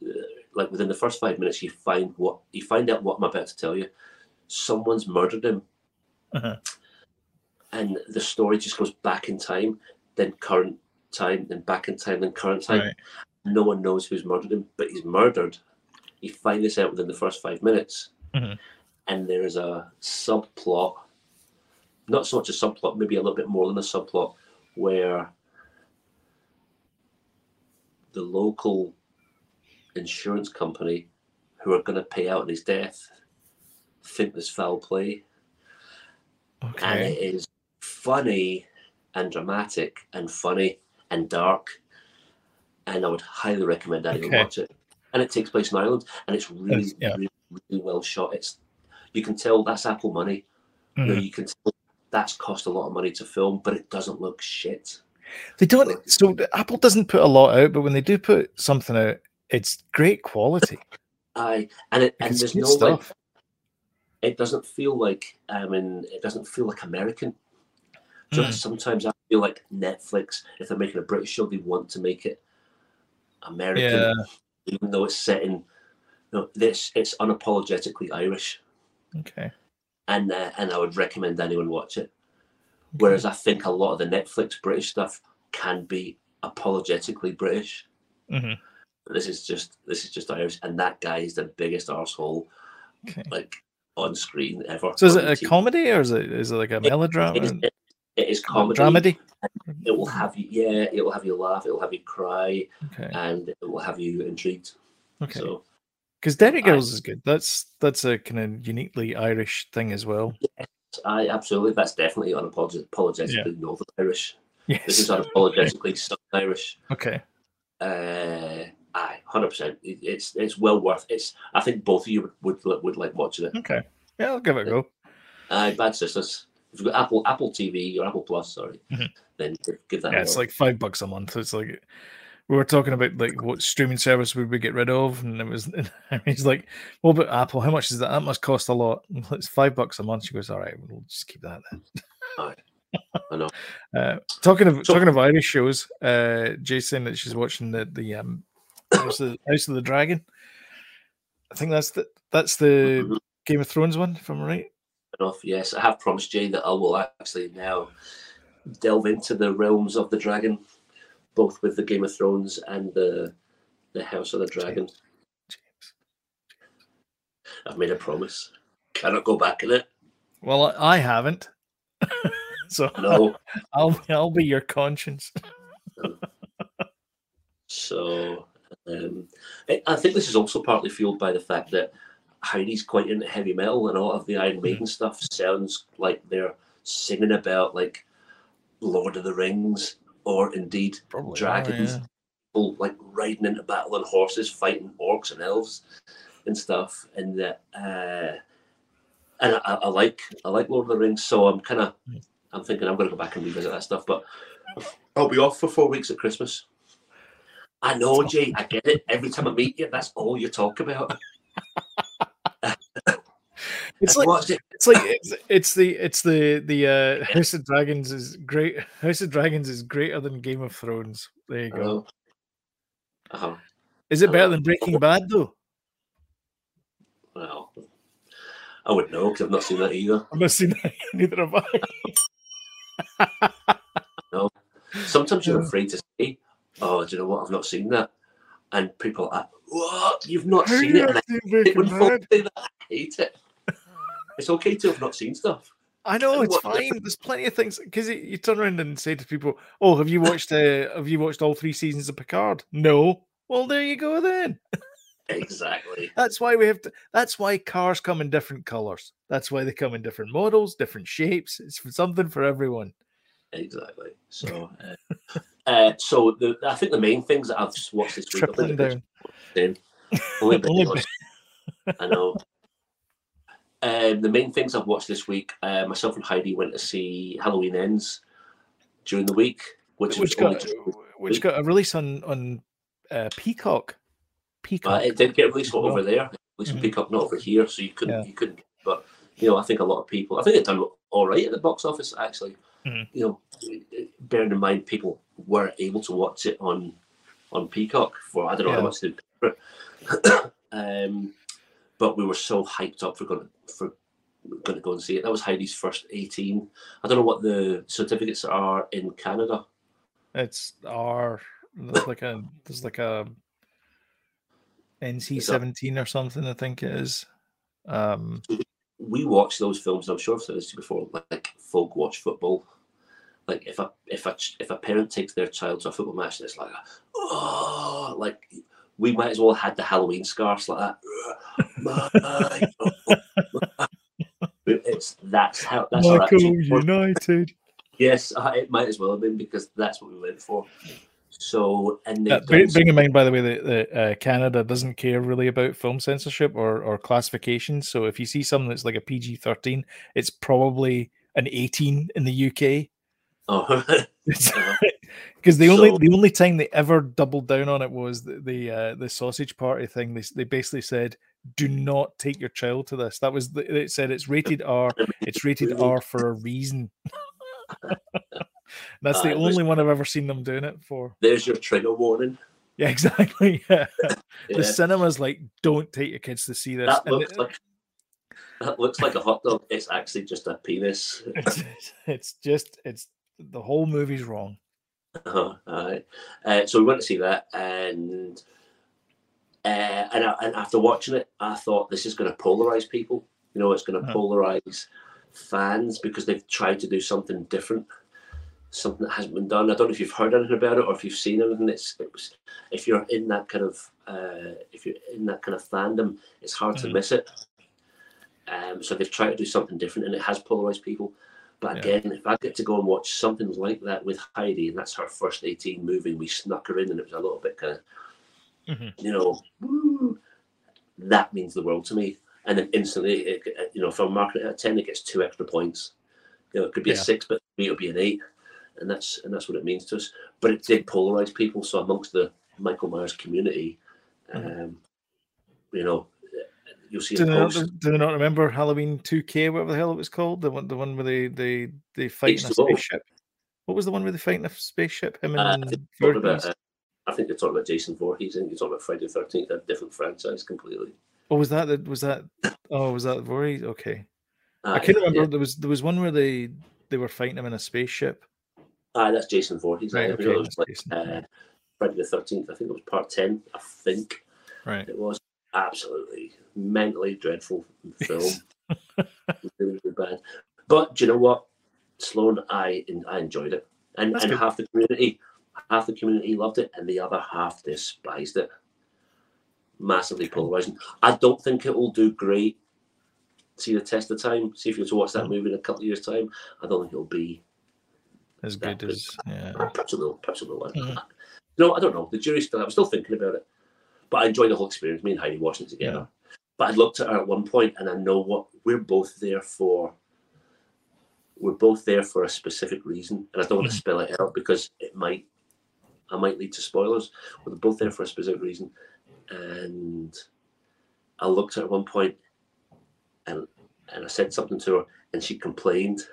like within the first five minutes, you find what you find out what I'm about to tell you. Someone's murdered him, Uh-huh. And the story just goes back in time, then current time, then back in time, then current time. Right. No one knows who's murdered him, but he's murdered. You find this out within the first five minutes, Mhm. and there is a subplot, not so much a subplot, maybe a little bit more than a subplot, where the local insurance company who are going to pay out on his death think there's foul play and it is funny and dramatic and funny and dark and i would highly recommend anyone Okay. watch it and it takes place in ireland and it's really yeah. really, really well shot it's you can tell that's apple money you, know, Mhm. you can tell that's cost a lot of money to film but it doesn't look shit They don't. So Apple doesn't put a lot out, but when they do put something out, it's great quality. i and it and It's there's no like it doesn't feel like I mean it doesn't feel like American. Just Mm. sometimes I feel like Netflix, if they're making a British show, they want to make it American, Yeah. even though it's set in. No, this it's unapologetically Irish, Okay. and uh, and I would recommend anyone watch it. Whereas I think a lot of the Netflix British stuff can be apologetically British. Mhm. This is just this is just Irish, and that guy is the biggest arsehole Okay. like on screen ever. So is it a TV. comedy or is it is it like a melodrama? It is, it is comedy. Dramedy? It will have you, yeah, it will have you laugh, it will have you cry, Okay. and it will have you intrigued. Okay. So, Because Derry I- Girls is good. That's that's a kind of uniquely Irish thing as well. Yes, I absolutely, that's definitely unapologetically Northern Irish. Yes. This is unapologetically Southern Irish. okay. Uh, aye, hundred percent. It's it's well worth. It's. I think both of you would would, would like watching it. Okay. Yeah, I'll give it a go. Aye, Bad Sisters. If you've got Apple Apple TV or Apple Plus, sorry, Mhm. then give, that. Yeah, it's like five bucks a month. It's like we were talking about like what streaming service would we get rid of, and it was (laughs) and he's like, "What about Apple? How much is that? That must cost a lot. (laughs) It's five bucks a month." She goes, "All right, we'll just keep that then." I know. (laughs) Uh, talking of So- talking of Irish shows, uh, saying that she's watching the the um, House, of, House of the Dragon. I think that's the that's the Mhm. Game of Thrones one, if I'm right. Enough. Yes, I have promised Jay that I will actually now delve into the realms of the dragon, both with the Game of Thrones and the the House of the Dragon. James. I've made a promise. Cannot go back in it. Well, I haven't. (laughs) so No. I'll I'll be your conscience. (laughs) so um, I think this is also partly fueled by the fact that Heidi's quite into heavy metal, and a lot of the Iron Maiden stuff sounds like they're singing about like Lord of the Rings or indeed Probably dragons. yeah. people like riding into battle on horses, fighting orcs and elves and stuff. And that, uh, and I, I like I like Lord of the Rings, so I'm kind of I'm thinking I'm going to go back and revisit that stuff. But I'll be off for four weeks at Christmas. I know, Jay. I get it. Every time I meet you, that's all you talk about. (laughs) It's like watched it. it's like it's, it's the it's the the uh, (laughs) House of Dragons is great. House of Dragons is greater than Game of Thrones. There you go. know. Uh-huh. Is it better than Breaking Bad though? Well, I wouldn't know because I've not seen that either. I've not seen that. (laughs) Neither have I. (laughs) Sometimes you're afraid to say, "Oh, do you know what? I've not seen that," and people are "What? You've not How seen it?" And I seen hate Breaking when folk Bad? I hate it. It's okay to have not seen stuff. I know it's fine. There's plenty of things because you turn around and say to people, "Oh, have you watched? Uh, have you watched all three seasons of Picard?" No. Well, there you go then. Exactly. (laughs) That's why we have to. That's why cars come in different colors. That's why they come in different models, different shapes. It's something for everyone. Exactly. So, uh, (laughs) uh, so the, I think the main things that I've watched this week. Tripling down. been- only been I know. Um, the main things I've watched this week, uh, myself and Heidi went to see Halloween Ends during the week, which, which got which got a release on on uh, Peacock. uh, Peacock. it did get released over there. least Mhm. Peacock, not over here, so you couldn't Yeah. you couldn't. But you know, I think a lot of people. I think it done all right at the box office actually. Mhm. You know, bearing in mind people were able to watch it on on Peacock for I don't know Yeah. how much they paid for it. um, but we were so hyped up for going for going to go and see it. That was Heidi's first eighteen. I don't know what the certificates are in Canada. It's R. There's like a there's like a NC seventeen or something. I think it is. Um, we watch those films. I'm sure I've said this before. Like folk watch football. Like if a if a if a parent takes their child to a football match, it's like, oh, like we might as well have had the Halloween scarves like that. (laughs) It's that's how that's our Michael attitude towards- United. Yes, uh, it might as well have been because that's what we went for. So and they've Uh, done bear, bearing in mind, by the way, that, that uh, Canada doesn't care really about film censorship or, or classification. So if you see something that's like a PG thirteen, it's probably an eighteen in the UK. Oh, (laughs) (laughs) Because the only So- the only time they ever doubled down on it was the the, uh, the sausage party thing. They they basically said, "Do not take your child to this." That was the, it said it's rated R. (laughs) It's rated? R for a reason. That's the Uh, was- only one I've ever seen them doing it for. there's your trigger warning. Yeah, exactly. Yeah. Yeah. The cinema's like, don't take your kids to see this. that And looks it- like that looks like a hot dog. It's actually just a penis. it's, it's just it's the whole movie's wrong. Uh-huh, alright. Uh, so we went to see that, and uh, and, I, and after watching it, I thought this is going to polarize people. You know, it's going to Uh-huh. polarize fans because they've tried to do something different, something that hasn't been done. I don't know if you've heard anything about it or if you've seen anything. It's it was, if you're in that kind of uh, if you're in that kind of fandom, it's hard to Mhm. miss it. Um, so they've tried to do something different, and it has polarized people. But Yeah. again, if I get to go and watch something like that with Heidi, and that's her first 18 movie, we snuck her in, and it was a little bit kind of, Mhm. you know, woo, that means the world to me. And then instantly, it, it- you know, from marking it at 10, it gets two extra points. You know, it could be Yeah. a six, but me, it'll be an eight. And that's and that's what it means to us. But it did polarize people. So amongst the Michael Myers community, Mhm. um, you know, you'll see Do they, not, do they not remember Halloween 2K, whatever the hell it was called? The one the one where they they, they fight in a H2O. spaceship. What was the one where they fight in a spaceship? Him Uh, I think you're talking Voorhees? about, uh, I think they're talking about Jason Voorhees, and you're talking about Friday the Thirteenth, a different franchise completely. Oh, was that the, was that? Oh, was that Voorhees? Okay, I can't remember. yeah. There was there was one where they they were fighting him in a spaceship. Aye, that's Jason Voorhees. Right, I okay, it was that's like Jason, uh. Friday the Thirteenth. I think it was part ten. I think Right. it was absolutely mentally dreadful film. (laughs) really, really bad. But do you know what, Sloan? I I enjoyed it, and That's and good. half the community, half the community loved it, and the other half despised it. Massively polarizing. I don't think it will do great. See the test of time. See if you were to watch that Mm. movie in a couple of years' time. I don't think it'll be As good good. as yeah. perhaps a little, perhaps a little. Mhm. No, I don't know. The jury's still. I'm still thinking about it, but I enjoyed the whole experience. Me and Heidi watching it together. But I looked at her at one point, and I know what we're both there for. We're both there for a specific reason, and I don't want to Mhm. spell it out because it might, I might lead to spoilers. We're both there for a specific reason, and I looked at her at one point, and and I said something to her, and she complained.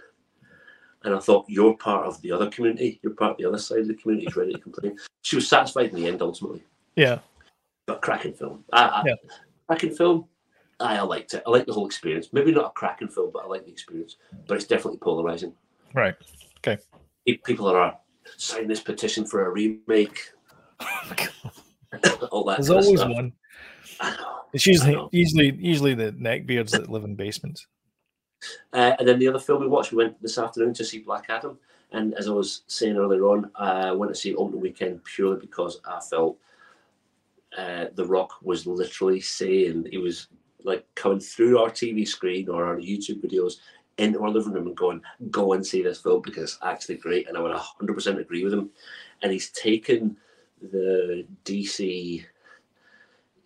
And I thought, you're part of the other community. You're part of the other side of the community who's ready to complain. She was satisfied in the end, ultimately. Yeah. But cracking film. I, I, Cracking film. I, I liked it. I liked the whole experience. Maybe not a cracking film, but I like the experience. But it's definitely polarizing. Right. Okay. People are signing this petition for a remake. (coughs) all that. There's always stuff. one. I know. It's usually usually usually the neckbeards that live in basements. Uh, and then the other film we watched, we went this afternoon to see Black Adam. And as I was saying earlier on, I went to see it opening weekend purely because I felt uh, The Rock was literally saying he was like coming through our TV screen or our YouTube videos into our living room and going, "Go and see this film because it's actually great." And I would 100% agree with him. And he's taken the DC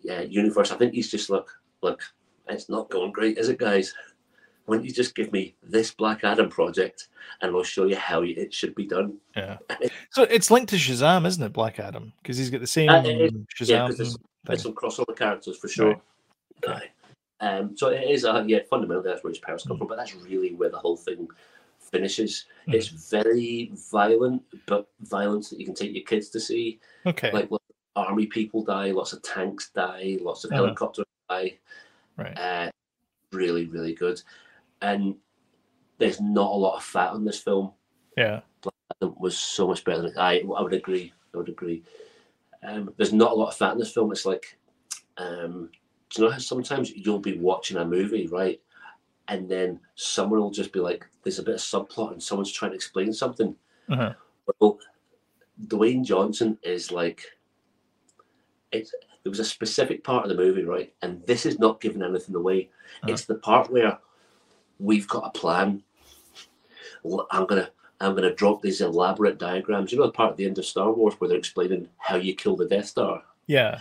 yeah, universe. I think he's just like, look, it's not going great, is it, guys? Why don't you just give me this Black Adam project and I'll show you how it should be done? Yeah. So it's linked to Shazam, isn't it? Black Adam, because he's got the same Uh, it Shazam because there's, there's some crossover characters for sure. Aye. Um, so it is, uh, yeah, fundamentally that's where his powers come from, but that's really where the whole thing finishes. Mhm. It's very violent, but violence that you can take your kids to see. Okay. Like lots of army people die, lots of tanks die, lots of Uh-huh. helicopters die. right. Uh, really, really good. And there's not a lot of fat on this film. Yeah. It was so much better than I. I would agree. I would agree. Um, there's not a lot of fat in this film. It's like, um, do you know how sometimes you'll be watching a movie, right? And then someone will just be like, there's a bit of subplot and someone's trying to explain something. Uh-huh. Well, Dwayne Johnson is like, it's, there was a specific part of the movie, right? And this is not giving anything away. Uh-huh. It's the part where we've got a plan. I'm gonna I'm gonna drop these elaborate diagrams. You know the part at the end of Star Wars where they're explaining how you kill the Death Star? Yeah.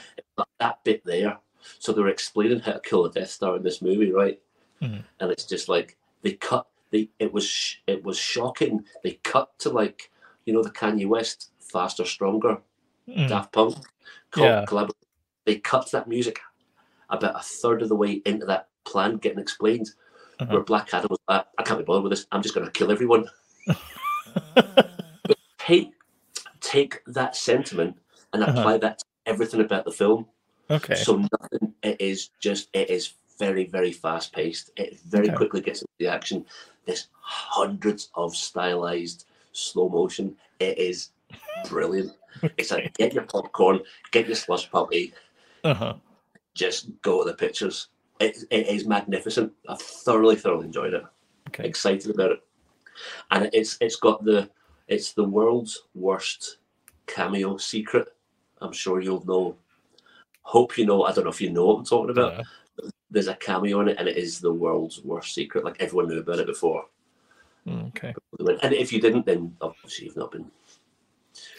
That- bit there. So they're explaining how to kill a Death Star in this movie, right? Mhm. And it's just like they cut. They it was sh- it was shocking. They cut to like you know the Kanye West faster, stronger, Mm. Daft Punk Yeah. They cut that music about a third of the way into that plan getting explained. Uh-huh. Where Black Adam was like, I can't be bothered with this. I'm just going to kill everyone. (laughs) Take take that sentiment and Uh-huh. apply that to everything about the film. okay. So nothing. It is just. It is very very fast paced. It very Okay. quickly gets into the action. There's hundreds of stylized slow motion. It is brilliant. (laughs) It's like get your popcorn, get your slush puppy, Uh-huh. just go to the pictures. It, it is magnificent. I thoroughly, thoroughly enjoyed it. Okay. Excited about it, and it's it's got the it's the world's worst cameo secret. I'm sure you'll know. Hope you know. I don't know if you know what I'm talking about. Uh, There's a cameo in it, and it is the world's worst secret. Like everyone knew about it before, mm, okay. and if you didn't, then obviously you've not been.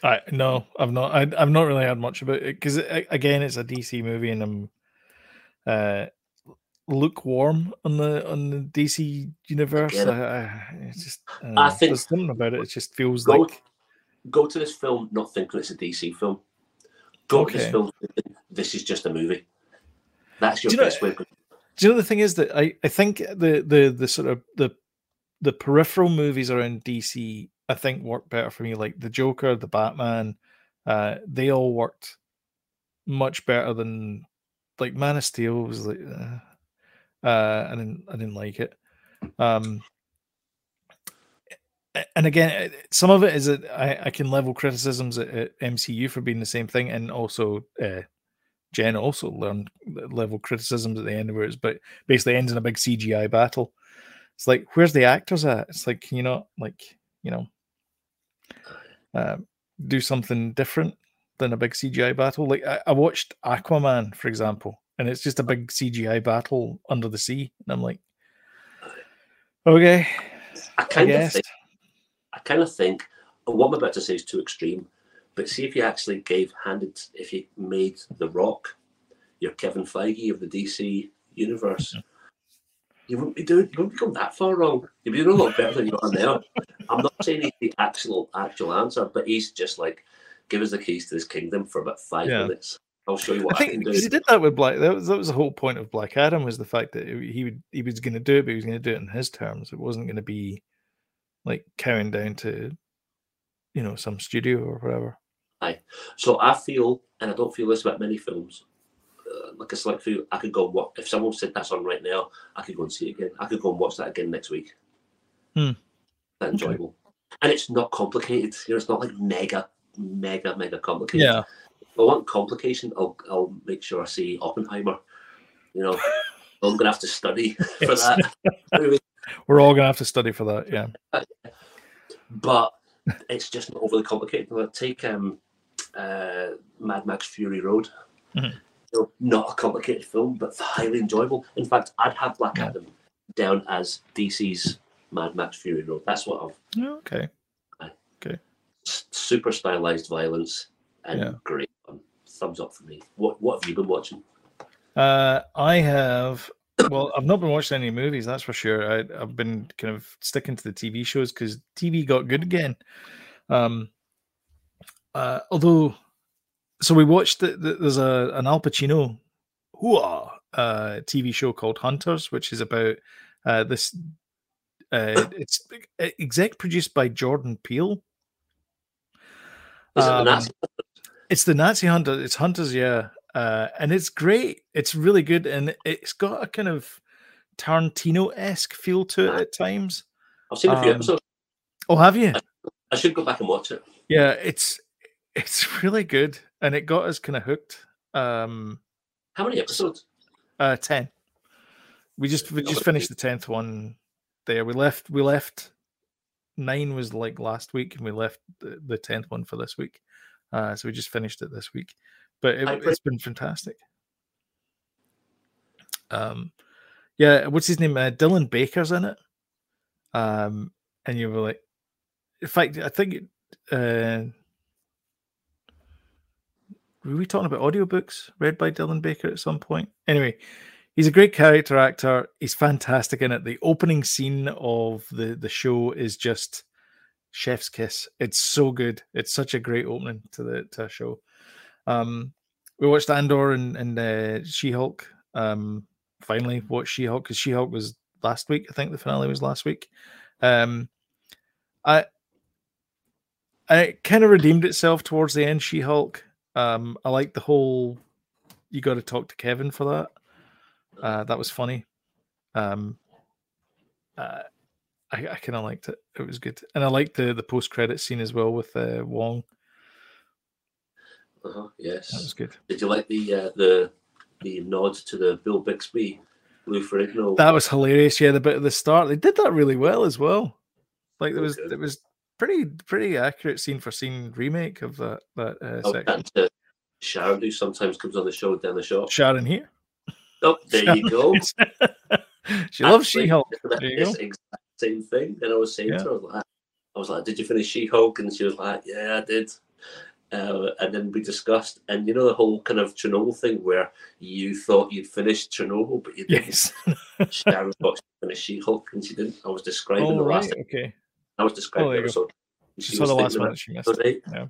I no, I've not. I, I've not really had much about it because again, it's a DC movie, and I'm uh, lukewarm on the on the DC universe. I, I, it's just I, I think- there's something about it. It just feels Go- like Go to this film not thinking it's a DC film. Go to this film this is just a movie. That's your Do you know- best way. Of, Do you know the thing is that I, I think the the the sort of the the peripheral movies around DC I think work better for me. Like the Joker, the Batman, uh, they all worked much better than like Man of Steel was like uh, uh I didn't I didn't like it. Um and again, uh, some of it is that I, I can level criticisms at, at MCU for being the same thing, and also uh, Jen also learned level criticisms at the end of where it's but basically ends in a big CGI battle. It's like, where's the actors at? It's like, you not like, you know, uh, do something different than a big CGI battle? Like I, I watched Aquaman, for example, and it's just a uh. big CGI battle under the sea, and I'm like, okay, I I kind of think. I kind of think uh, what I'm about to say is too extreme, but see if you actually gave handed if you made The Rock your Kevin Feige of the DC universe, you wouldn't be doing you wouldn't be going that far wrong. You'd be doing a lot better than you are now. I'm not saying he's the actual actual answer, but he's just like give us the keys to this kingdom for about five Yeah. minutes. I'll show you what I, think can do. he did that with Black. That was that was the whole point of Black Adam was the fact that he would he was going to do it, but he was going to do it in his terms. It wasn't going to be like carrying down to, you know, some studio or whatever. Aye. So I feel, and I don't feel this about many films. Uh, like a select few, I could go and watch. If someone said that's on right now, I could go and see it again. I could go and watch that again next week. Hmm. That enjoyable, and it's not complicated. You know, it's not like mega, mega, mega complicated. Yeah, If I want complication, I'll I'll make sure I see Oppenheimer. You know, I'm gonna have to study (laughs) for that. (laughs) we're all going to have to study for that. Yeah, (laughs) but it's just not overly complicated. Take um, uh, Mad Max Fury Road. Mhm. You know, not a complicated film, but highly enjoyable. In fact, I'd have Black Yeah. Adam down as DC's Mad Max Fury Road. That's what I've Yeah, okay. s- super stylized violence and Yeah. great. Thumbs up for me. What What have you been watching? Uh, I have. Well, I've not been watching any movies, that's for sure. I, I've been kind of sticking to the TV shows because TV got good again. Um, uh, although, so we watched the, the, there's a an Al Pacino, hooah, uh, TV show called Hunters, which is about uh, this. Uh, it's exec produced by Jordan Peele. Is it Um, Nazi? It's the Nazi Hunter. It's Hunters, yeah, uh, and it's great. It's really good, and it's got a kind of Tarantino esque feel to it at times. I've seen a few um, episodes. Oh, have you? I should go back and watch it. Yeah, it's it's (laughs) really good, and it got us kind of hooked. Um, How many episodes? uh, ten. We just we just finished the tenth one. There, we left. We left. Nine was like last week, and we left the the tenth one for this week. Uh, so we just finished it this week, but it, it's been fantastic. Um, yeah, what's his name? Uh, Dylan Baker's in it. Um, and you were like, in fact, I think. Uh, were we talking about audiobooks read by Dylan Baker at some point? Anyway, he's a great character actor. He's fantastic in it. The opening scene of the the show is just chef's kiss. It's so good. It's such a great opening to the to show. Um, we watched Andor and and uh, She Hulk. Um, finally watched She Hulk because She Hulk was last week. I think the finale was last week. Um, I I kind of redeemed itself towards the end. She Hulk. Um, I like the whole. You got to talk to Kevin for that. Uh, that was funny. Um, uh, I, I kind of liked it. It was good, and I liked the the post credit scene as well with uh, Wong. Uh-huh, That was good. Did you like the uh, the the nod to the Bill Bixby Lou Ferrigno? That was hilarious. Yeah, the bit at the start, they did that really well as well. Like there Oh, was, good. it was pretty pretty accurate scene for scene remake of that that uh, was section. to Sharon, who sometimes comes on the show down the shop. Sharon here. Oh, there you go. (laughs) she loves She Hulk. it's the- There you go. the exact same thing. And I was saying Yeah. to her, I was like, I was like, "Did you finish She Hulk?" And she was like, "Yeah, I did." Uh, and then we discussed, and you know the whole kind of Chernobyl thing where you thought you'd finished Chernobyl, but you didn't. Yes. Sharon thought she finished She Hulk, and she didn't. I was describing oh the right. last. Okay. I was describing there the episode. She she saw the last one she missed. other. Yeah.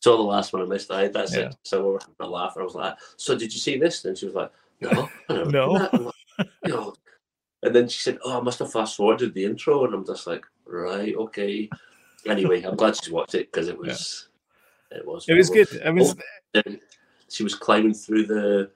Saw the last one I missed. I that's Yeah. it. So we were having a laugh. and I was like, "So did you see this?" And she was like, "No, No. done that." I'm like, you know. And then she said, "Oh, I must have fast forwarded the intro," and I'm just like, "Right, okay." Anyway, I'm glad she's watched it because it was, it was, It was good. It was Then oh, she was climbing through the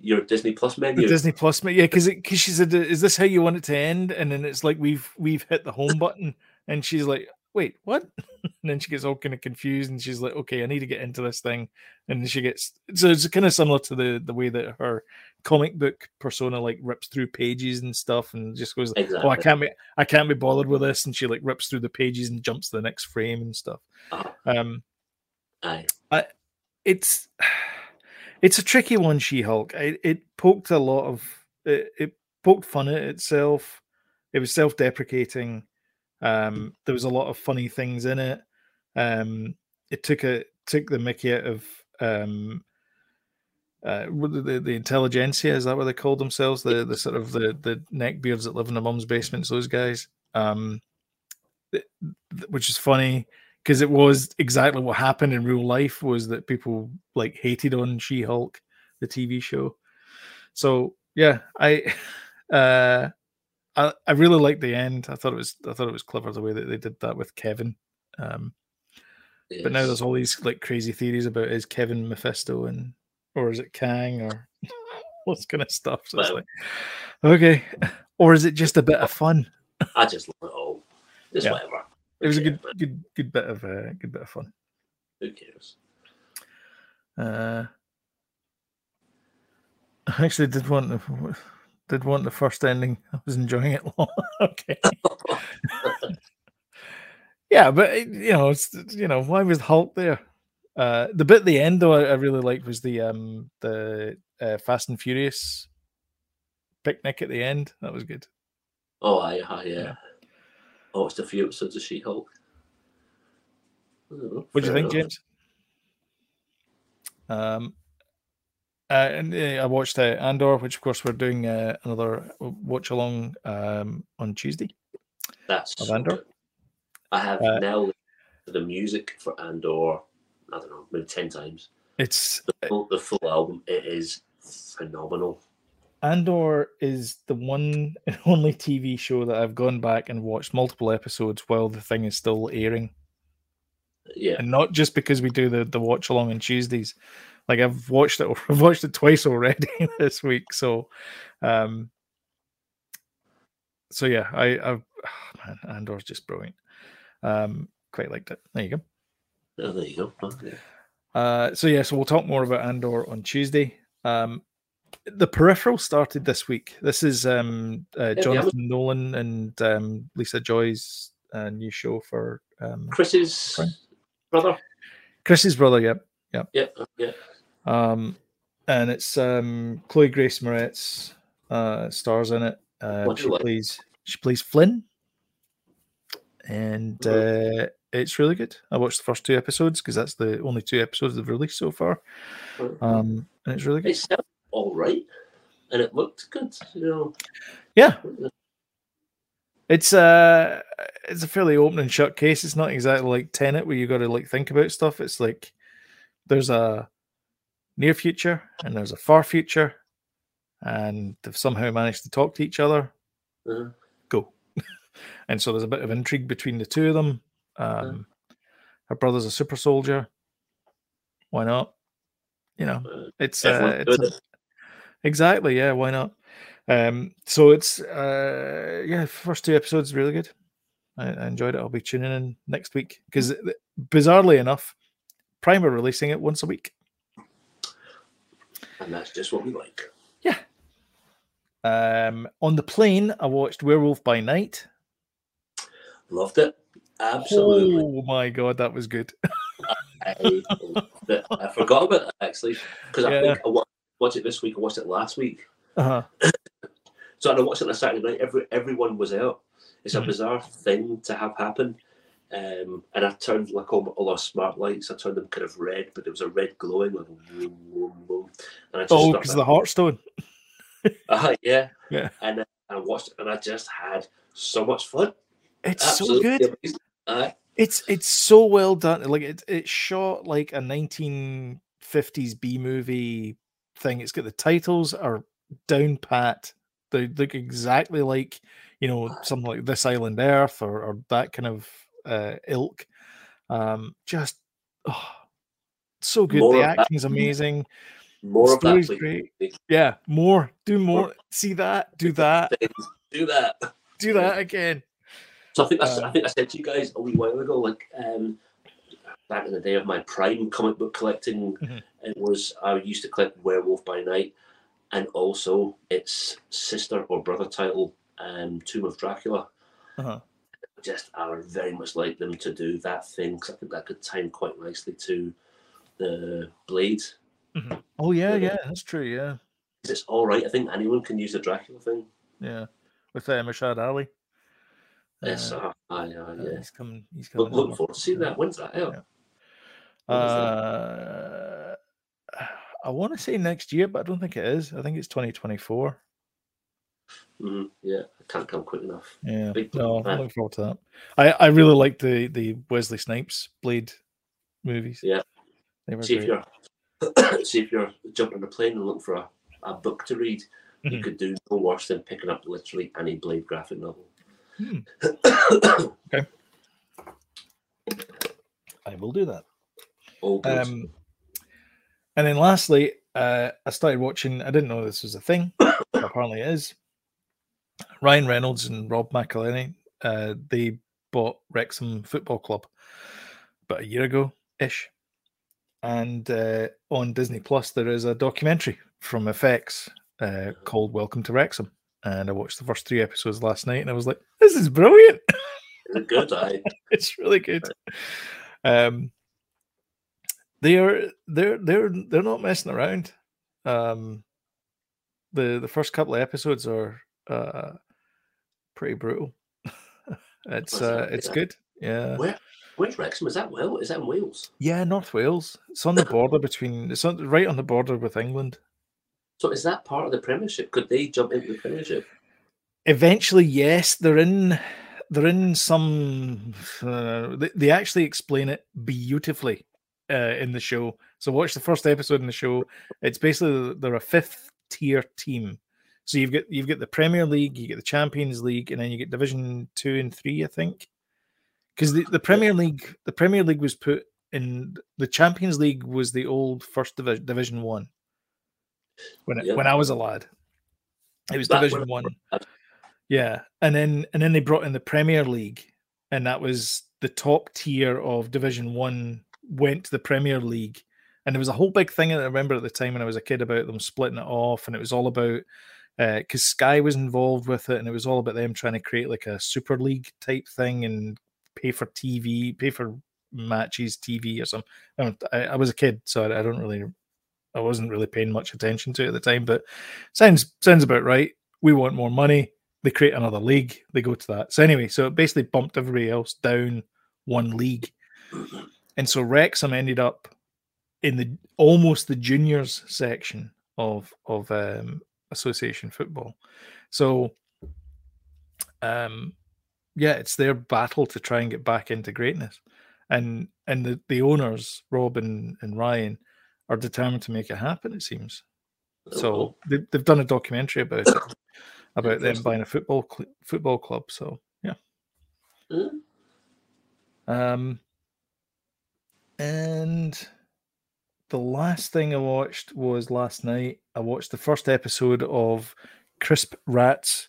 your Disney Plus the menu. Disney Plus. ma- Yeah, because because she said, "Is this how you want it to end?" And then it's like we've we've hit the home button, and she's like, "Wait, what?" (laughs) And then she gets all kind of confused, and she's like, "Okay, I need to get into this thing." And she gets so it's kind of similar to the the way that her comic book persona like rips through pages and stuff, and just goes, "Oh, I can't be I can't be bothered with this," and she like rips through the pages and jumps to the next frame and stuff. Uh, Um, aye. it's (sighs) it's a tricky one she hulk it, it poked a lot of it, it poked fun at itself it was self-deprecating um there was a lot of funny things in it. Um it took a took the mickey out of um uh the, the, intelligentsia is that what they called themselves? The the sort of the the neckbeards that live in the mum's basements those guys. Um th- th- which is funny because it was exactly what happened in real life was that people like hated on she-hulk the tv show. So yeah i (laughs) uh i, I really liked the end i thought it was i thought it was clever the way that they did that with kevin um but now there's all these like crazy theories about is kevin mephisto and or is it kang or (laughs) what's kind of stuff so it's like okay or is it just a bit of fun I just love it all. Just Yeah. whatever. it was a good man? good good bit of uh, good bit of fun Who cares? Uh, I actually did want the did want the first ending. (laughs) I was enjoying it. (laughs) long. okay. (laughs) yeah, but it- you know, it's you know, why was Hulk there? Uh, the bit at the end though, I, I really liked was the um the uh, Fast and Furious picnic at the end. That was good. Oh, aye, aye, yeah. Yeah. Oh, it's a few episodes of She Hulk. What do you think, James? Um, uh, and uh, I watched uh, Andor, which of course we're doing uh, another watch along um, on Tuesday. That's of Andor? good. I have Uh, now the music for Andor. I don't know, maybe ten times. It's The full, the full album. It is phenomenal. Andor is the one (laughs) and only TV show that I've gone back and watched multiple episodes while the thing is still airing. Yeah. And not just because we do the, the watch along on Tuesdays. Like I've watched it (laughs) I've watched it twice already (laughs) this week. So um so yeah, I I've oh (sighs) man, Andor's just brilliant. Um quite liked it. There you go. Oh, there you go. Okay. Uh, so yeah, so we'll talk more about Andor on Tuesday. Um, the Peripheral started this week. This is um, uh. Jonathan Nolan and um, Lisa Joy's uh, new show for um, Chris's brother. Chris's brother. Yep, yep. Yeah, yeah. Um, and it's um, Chloe Grace Moretz uh, stars in it. Uh, she like? plays she plays Flynn, and uh, it's really good. I watched the first two episodes because that's the only two episodes they've released so far. Um, and it's really good. It all right, and it looked good. You know, Yeah, it's uh it's a fairly open and shut case. It's not exactly like Tenet where you got to like think about stuff. It's like there's a near future and there's a far future, and they've somehow managed to talk to each other. Uh, (laughs) Go, and so there's a bit of intrigue between the two of them. Um, her brother's a super soldier. Why not? You know, uh, it's uh, it's a- Exactly. Yeah. Why not? Um, so it's uh, yeah, first two episodes really good. I, I enjoyed it. I'll be tuning in next week because bizarrely enough, Prime are releasing it once a week. And that's just what we like. Yeah. Um, on the plane, I watched Werewolf by Night. Loved it. Absolutely. Oh my god, that was good. (laughs) I. I forgot about that actually because I Yeah. think I watched it this week. I watched it last week. Uh-huh. (coughs) So I watched it on a Saturday night. Every everyone was out. It's a Mhm. bizarre thing to have happen. Um, and I turned like all, all our smart lights. I turned them kind of red, but there was a red glowing like. And I just Oh, because the Heartstone. (laughs) uh, yeah, Yeah. And uh, I watched and I just had so much fun. It's Absolutely so good. Uh, It's it's so well done. Like it, it's shot like a 1950s B movie thing. It's got the titles are down pat. They look exactly like you know (sighs) something like This Island Earth or, or that kind of uh, ilk. Um, just oh, so good. More the acting is amazing. more of that, great. Yeah, more. Do more. See that. Do (laughs) that. Do that. Do that again. So I think that's, Uh, I think I said to you guys a wee while ago, like um, back in the day of my prime comic book collecting, Mhm. it was I used to collect Werewolf by Night, and also its sister or brother title, um, Tomb of Dracula. Uh-huh. Just I would very much like them to do that thing because I think that could time quite nicely to the Blade. Oh yeah, Yeah. yeah, that's true. Yeah, It's all right. I think anyone can use the Dracula thing. yeah. With uh, Mahershala Ali. Yes, Uh, uh, I, uh, Uh, yeah. He's coming. He's coming. look over. forward to seeing that. When's that out? Yeah. When is that? Uh, I want to say next year, but I don't think it is. I think it's 2024. Mhm, yeah, I can't come quick enough. Yeah. Big No, fan. looking forward to that. I, I really like the the Wesley Snipes Blade movies. Yeah. They were See if you're (coughs) see if you're jumping on a plane and looking for a, a book to read, you Mhm. could do no worse than picking up literally any Blade graphic novel. Hmm. (coughs) I will do that. All good. Um, and then lastly, uh, I started watching. I didn't know this was a thing. apparently, it is. Ryan Reynolds and Rob McElhenney. Uh, they bought Wrexham Football Club about a year ago ish, and uh, on Disney Plus there is a documentary from FX uh, called "Welcome to Wrexham." And I watched the first three episodes last night, and I was like, "This is brilliant." Is it good? I (laughs) it's really good. Um, they are they're they're they're not messing around. Um, the the first couple of episodes are uh pretty brutal. (laughs) it's uh it's Yeah. good. Yeah, where where's Wrexham? Is that well? Is that in Wales? yeah. North Wales. It's on the border between. It's on, right on the border with England. So is that part of the Premiership? Could they jump into the Premiership? Eventually, yes, they're in. They're in some. Uh, they, they actually explain it beautifully uh, in the show. So watch the first episode in the show. It's basically they're a fifth tier team So you've got you've got the Premier League, you get the Champions League, and then you get Division Two and Three, I think. Because the, the Premier League, the Premier League was put in the Champions League was the old First Divi- Division One. When it, Yeah. when I was a lad, it was Back Division One. Yeah, and then and then they brought in the Premier League, and that was the top tier of Division One went to the Premier League, and there was a whole big thing I remember at the time when I was a kid about them splitting it off, and it was all about because Sky was involved with it, and it was all about them trying to create like a Super League type thing and pay for TV, pay for matches, TV or something. I, don't, I, I was a kid, so I, I don't really, I wasn't really paying much attention to it at the time, but sounds sounds about right. We want more money. They create another league. They go to that. So anyway, so it basically bumped everybody else down one league, and so Wrexham ended up in the almost the juniors section of of um, association football. So, um, yeah, it's their battle to try and get back into greatness, and and the the owners Rob and, and Ryan are determined to make it happen. It seems. So Oh, they, they've done a documentary about it, (coughs) about them buying a football cl- football club. So yeah. Hmm. Um, and the last thing I watched was last night. I watched the first episode of Chris Pratt's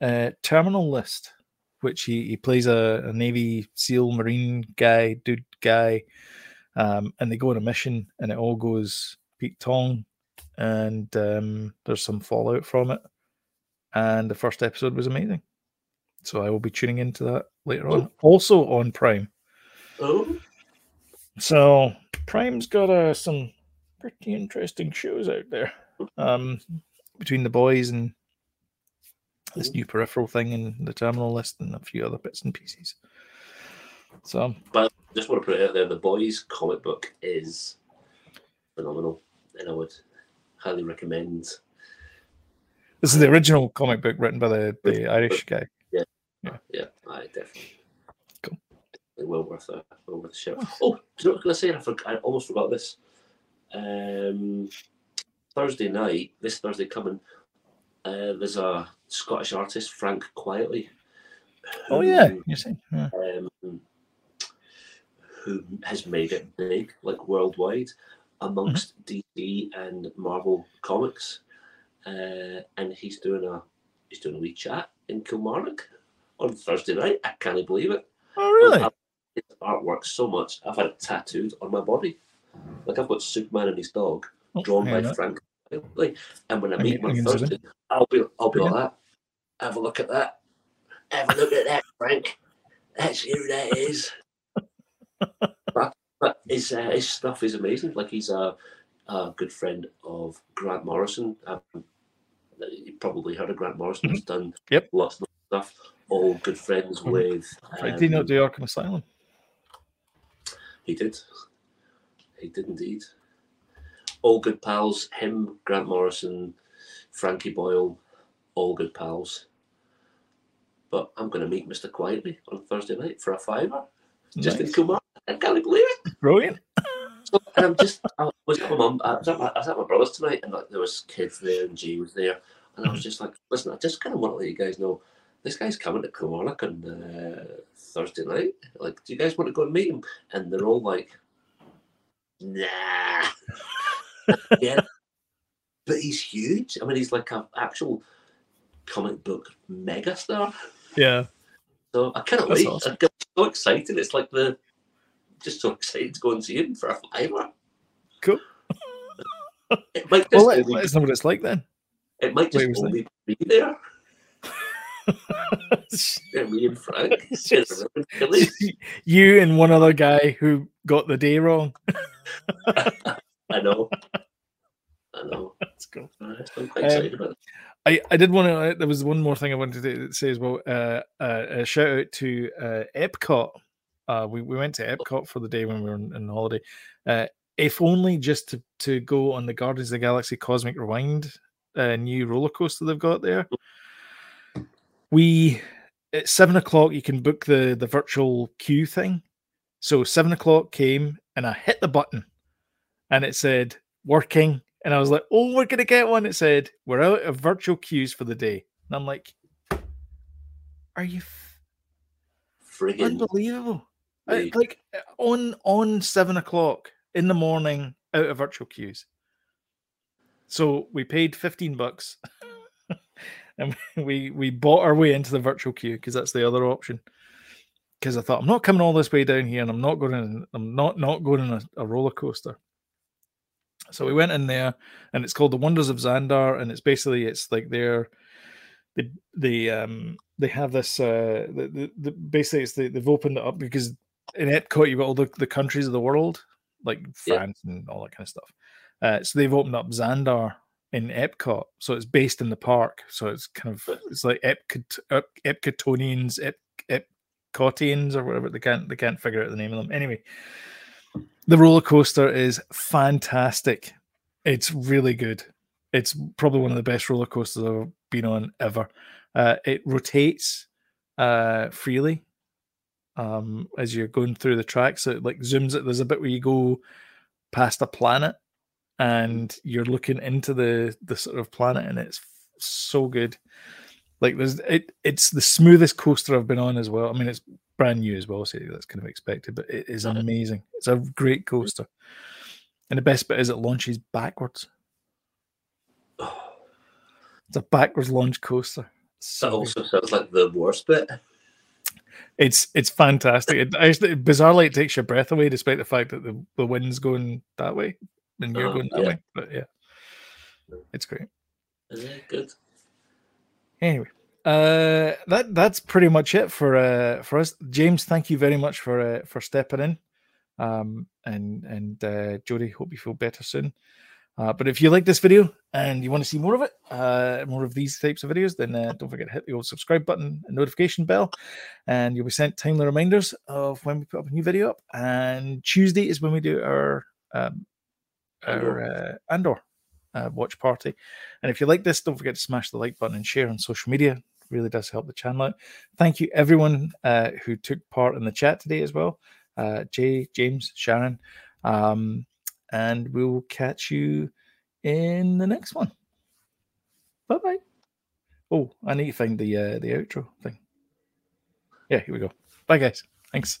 uh, Terminal List, which he, he plays a, a Navy SEAL Marine guy, dude guy, um, and they go on a mission, and it all goes Pete Tong, and um, there's some fallout from it. And the first episode was amazing. So I will be tuning into that later on. Also on Prime. oh, So Prime's got uh, some pretty interesting shows out there. Um, between the boys and this new peripheral thing and the terminal list and a few other bits and pieces. So But just want to put it out there. The boys comic book is phenomenal, and I would highly recommend. this is the original comic book written by the, the Irish guy. Yeah, I definitely. Well worth a well worth a shout. (laughs) Oh, do you know what I was going to say? I, forg I almost forgot this. Um, Thursday night, this Thursday coming, uh, there's a Scottish artist, Frank Quitely. Oh yeah, you see. Yeah. Um, who has made it big, like worldwide, amongst DC and Marvel comics, uh, and he's doing a he's doing a wee chat in Kilmarnock on Thursday night. I can't believe it. Oh really? His artwork so much. I've had it tattooed on my body. Like I've got Superman and his dog Oh, drawn by. Frank. Like, and when I I meet mean- I him mean, on zoom in. Thursday, I'll be I'll be like that. Have a look at that. Have a look at that, Frank. That's who that is. (laughs) but but his uh, his stuff is amazing. Like he's a, a good friend of Grant Morrison. Um, you probably heard of Grant Morrison. He's done Mm-hmm. Yep. lots of stuff. All good friends Mhm. with. Did he not um, do Arkham Asylum? He did. He did indeed. All good pals. Him, Grant Morrison, Frankie Boyle, all good pals. But I'm going to meet Mr. Quitely on Thursday night for a fiver. Just in Nice. Kumar. I can't believe it. Brilliant. So, and I'm just, I was at my mum, I was at my, I was at my brother's tonight, and like there was kids there, and G was there, and I was mm-hmm. just like, listen, I just kind of want to let you guys know, this guy's coming to Kilmarnock on uh, Thursday night. Like, do you guys want to go and meet him? And they're all like, nah. (laughs) yeah, but he's huge. I mean, he's like an actual comic book megastar. Yeah. So I cannot That's wait. awesome. I get so excited. It's like the just so excited to go and see him for a fiver. Cool. It might just Well, let us know what it's like then. it might just only be there. (laughs) Me and Frank. (laughs) just (laughs) you and one other guy who got the day wrong. I know. I know. That's cool. Uh, I'm quite Um, excited about it. I, I did want to. There was one more thing I wanted to say as well. Uh, uh, a shout out to uh, Epcot. Uh, we, we went to Epcot for the day when we were on, on holiday. Uh, if only just to, to go on the Guardians of the Galaxy Cosmic Rewind uh, new roller coaster they've got there. We at seven o'clock you can book the the virtual queue thing. So seven o'clock came and I hit the button, and it said working and I was like, "Oh, we're gonna get one." It said, "We're out of virtual queues for the day," and I'm like, "Are you f- Friggin' unbelievable?" I- like on on seven o'clock in the morning, out of virtual queues. So we paid fifteen bucks, (laughs) and (laughs) we we bought our way into the virtual queue because that's the other option. Because I thought I'm not coming all this way down here, and I'm not going. In, I'm not not going on a, a roller coaster. So we went in there, and it's called the Wonders of Xandar, and it's basically it's like they're they they um they have this uh the, the, the basically it's they, they've opened it up because in Epcot you've got all the, the countries of the world like Yeah. France and all that kind of stuff. Uh, so they've opened up Xandar in Epcot, so it's based in the park. So it's kind of it's like Epcot, Ep, Epcotonians, Ep, Epcotians, or whatever they can't they can't figure out the name of them. Anyway, the roller coaster is fantastic. It's really good. It's probably one of the best roller coasters I've been on ever. Uh, it rotates uh, freely um, as you're going through the track. So it like zooms it. There's a bit where you go past a planet and you're looking into the the sort of planet, and it's so good. Like there's it. It's the smoothest coaster I've been on as well. I mean, it's brand new as well, so that's kind of expected, but it is amazing. It's a great coaster. And the best bit is it launches backwards. (sighs) It's a backwards launch coaster. That So good. also sounds like the worst bit. it's it's fantastic. It actually bizarrely it takes your breath away, despite the fact that the, the wind's going that way and you're Uh-huh, going that yeah. way. But yeah, it's great. Is it good? Anyway, uh, that that's pretty much it for uh for us. James, thank you very much for uh, for stepping in. Um, and and uh, Jody, hope you feel better soon. Uh, but if you like this video and you want to see more of it, uh, more of these types of videos, then uh, don't forget to hit the old subscribe button and notification bell, and you'll be sent timely reminders of when we put up a new video up. And Tuesday is when we do our um, our uh, Andor uh, watch party. And if you like this, don't forget to smash the like button and share on social media. It really does help the channel out. Thank you everyone uh, who took part in the chat today as well. Uh, Jay, James, Sharon, um, and we will catch you in the next one. Bye bye. Oh, I need to find the uh, the outro thing. Yeah, here we go. Bye guys. Thanks.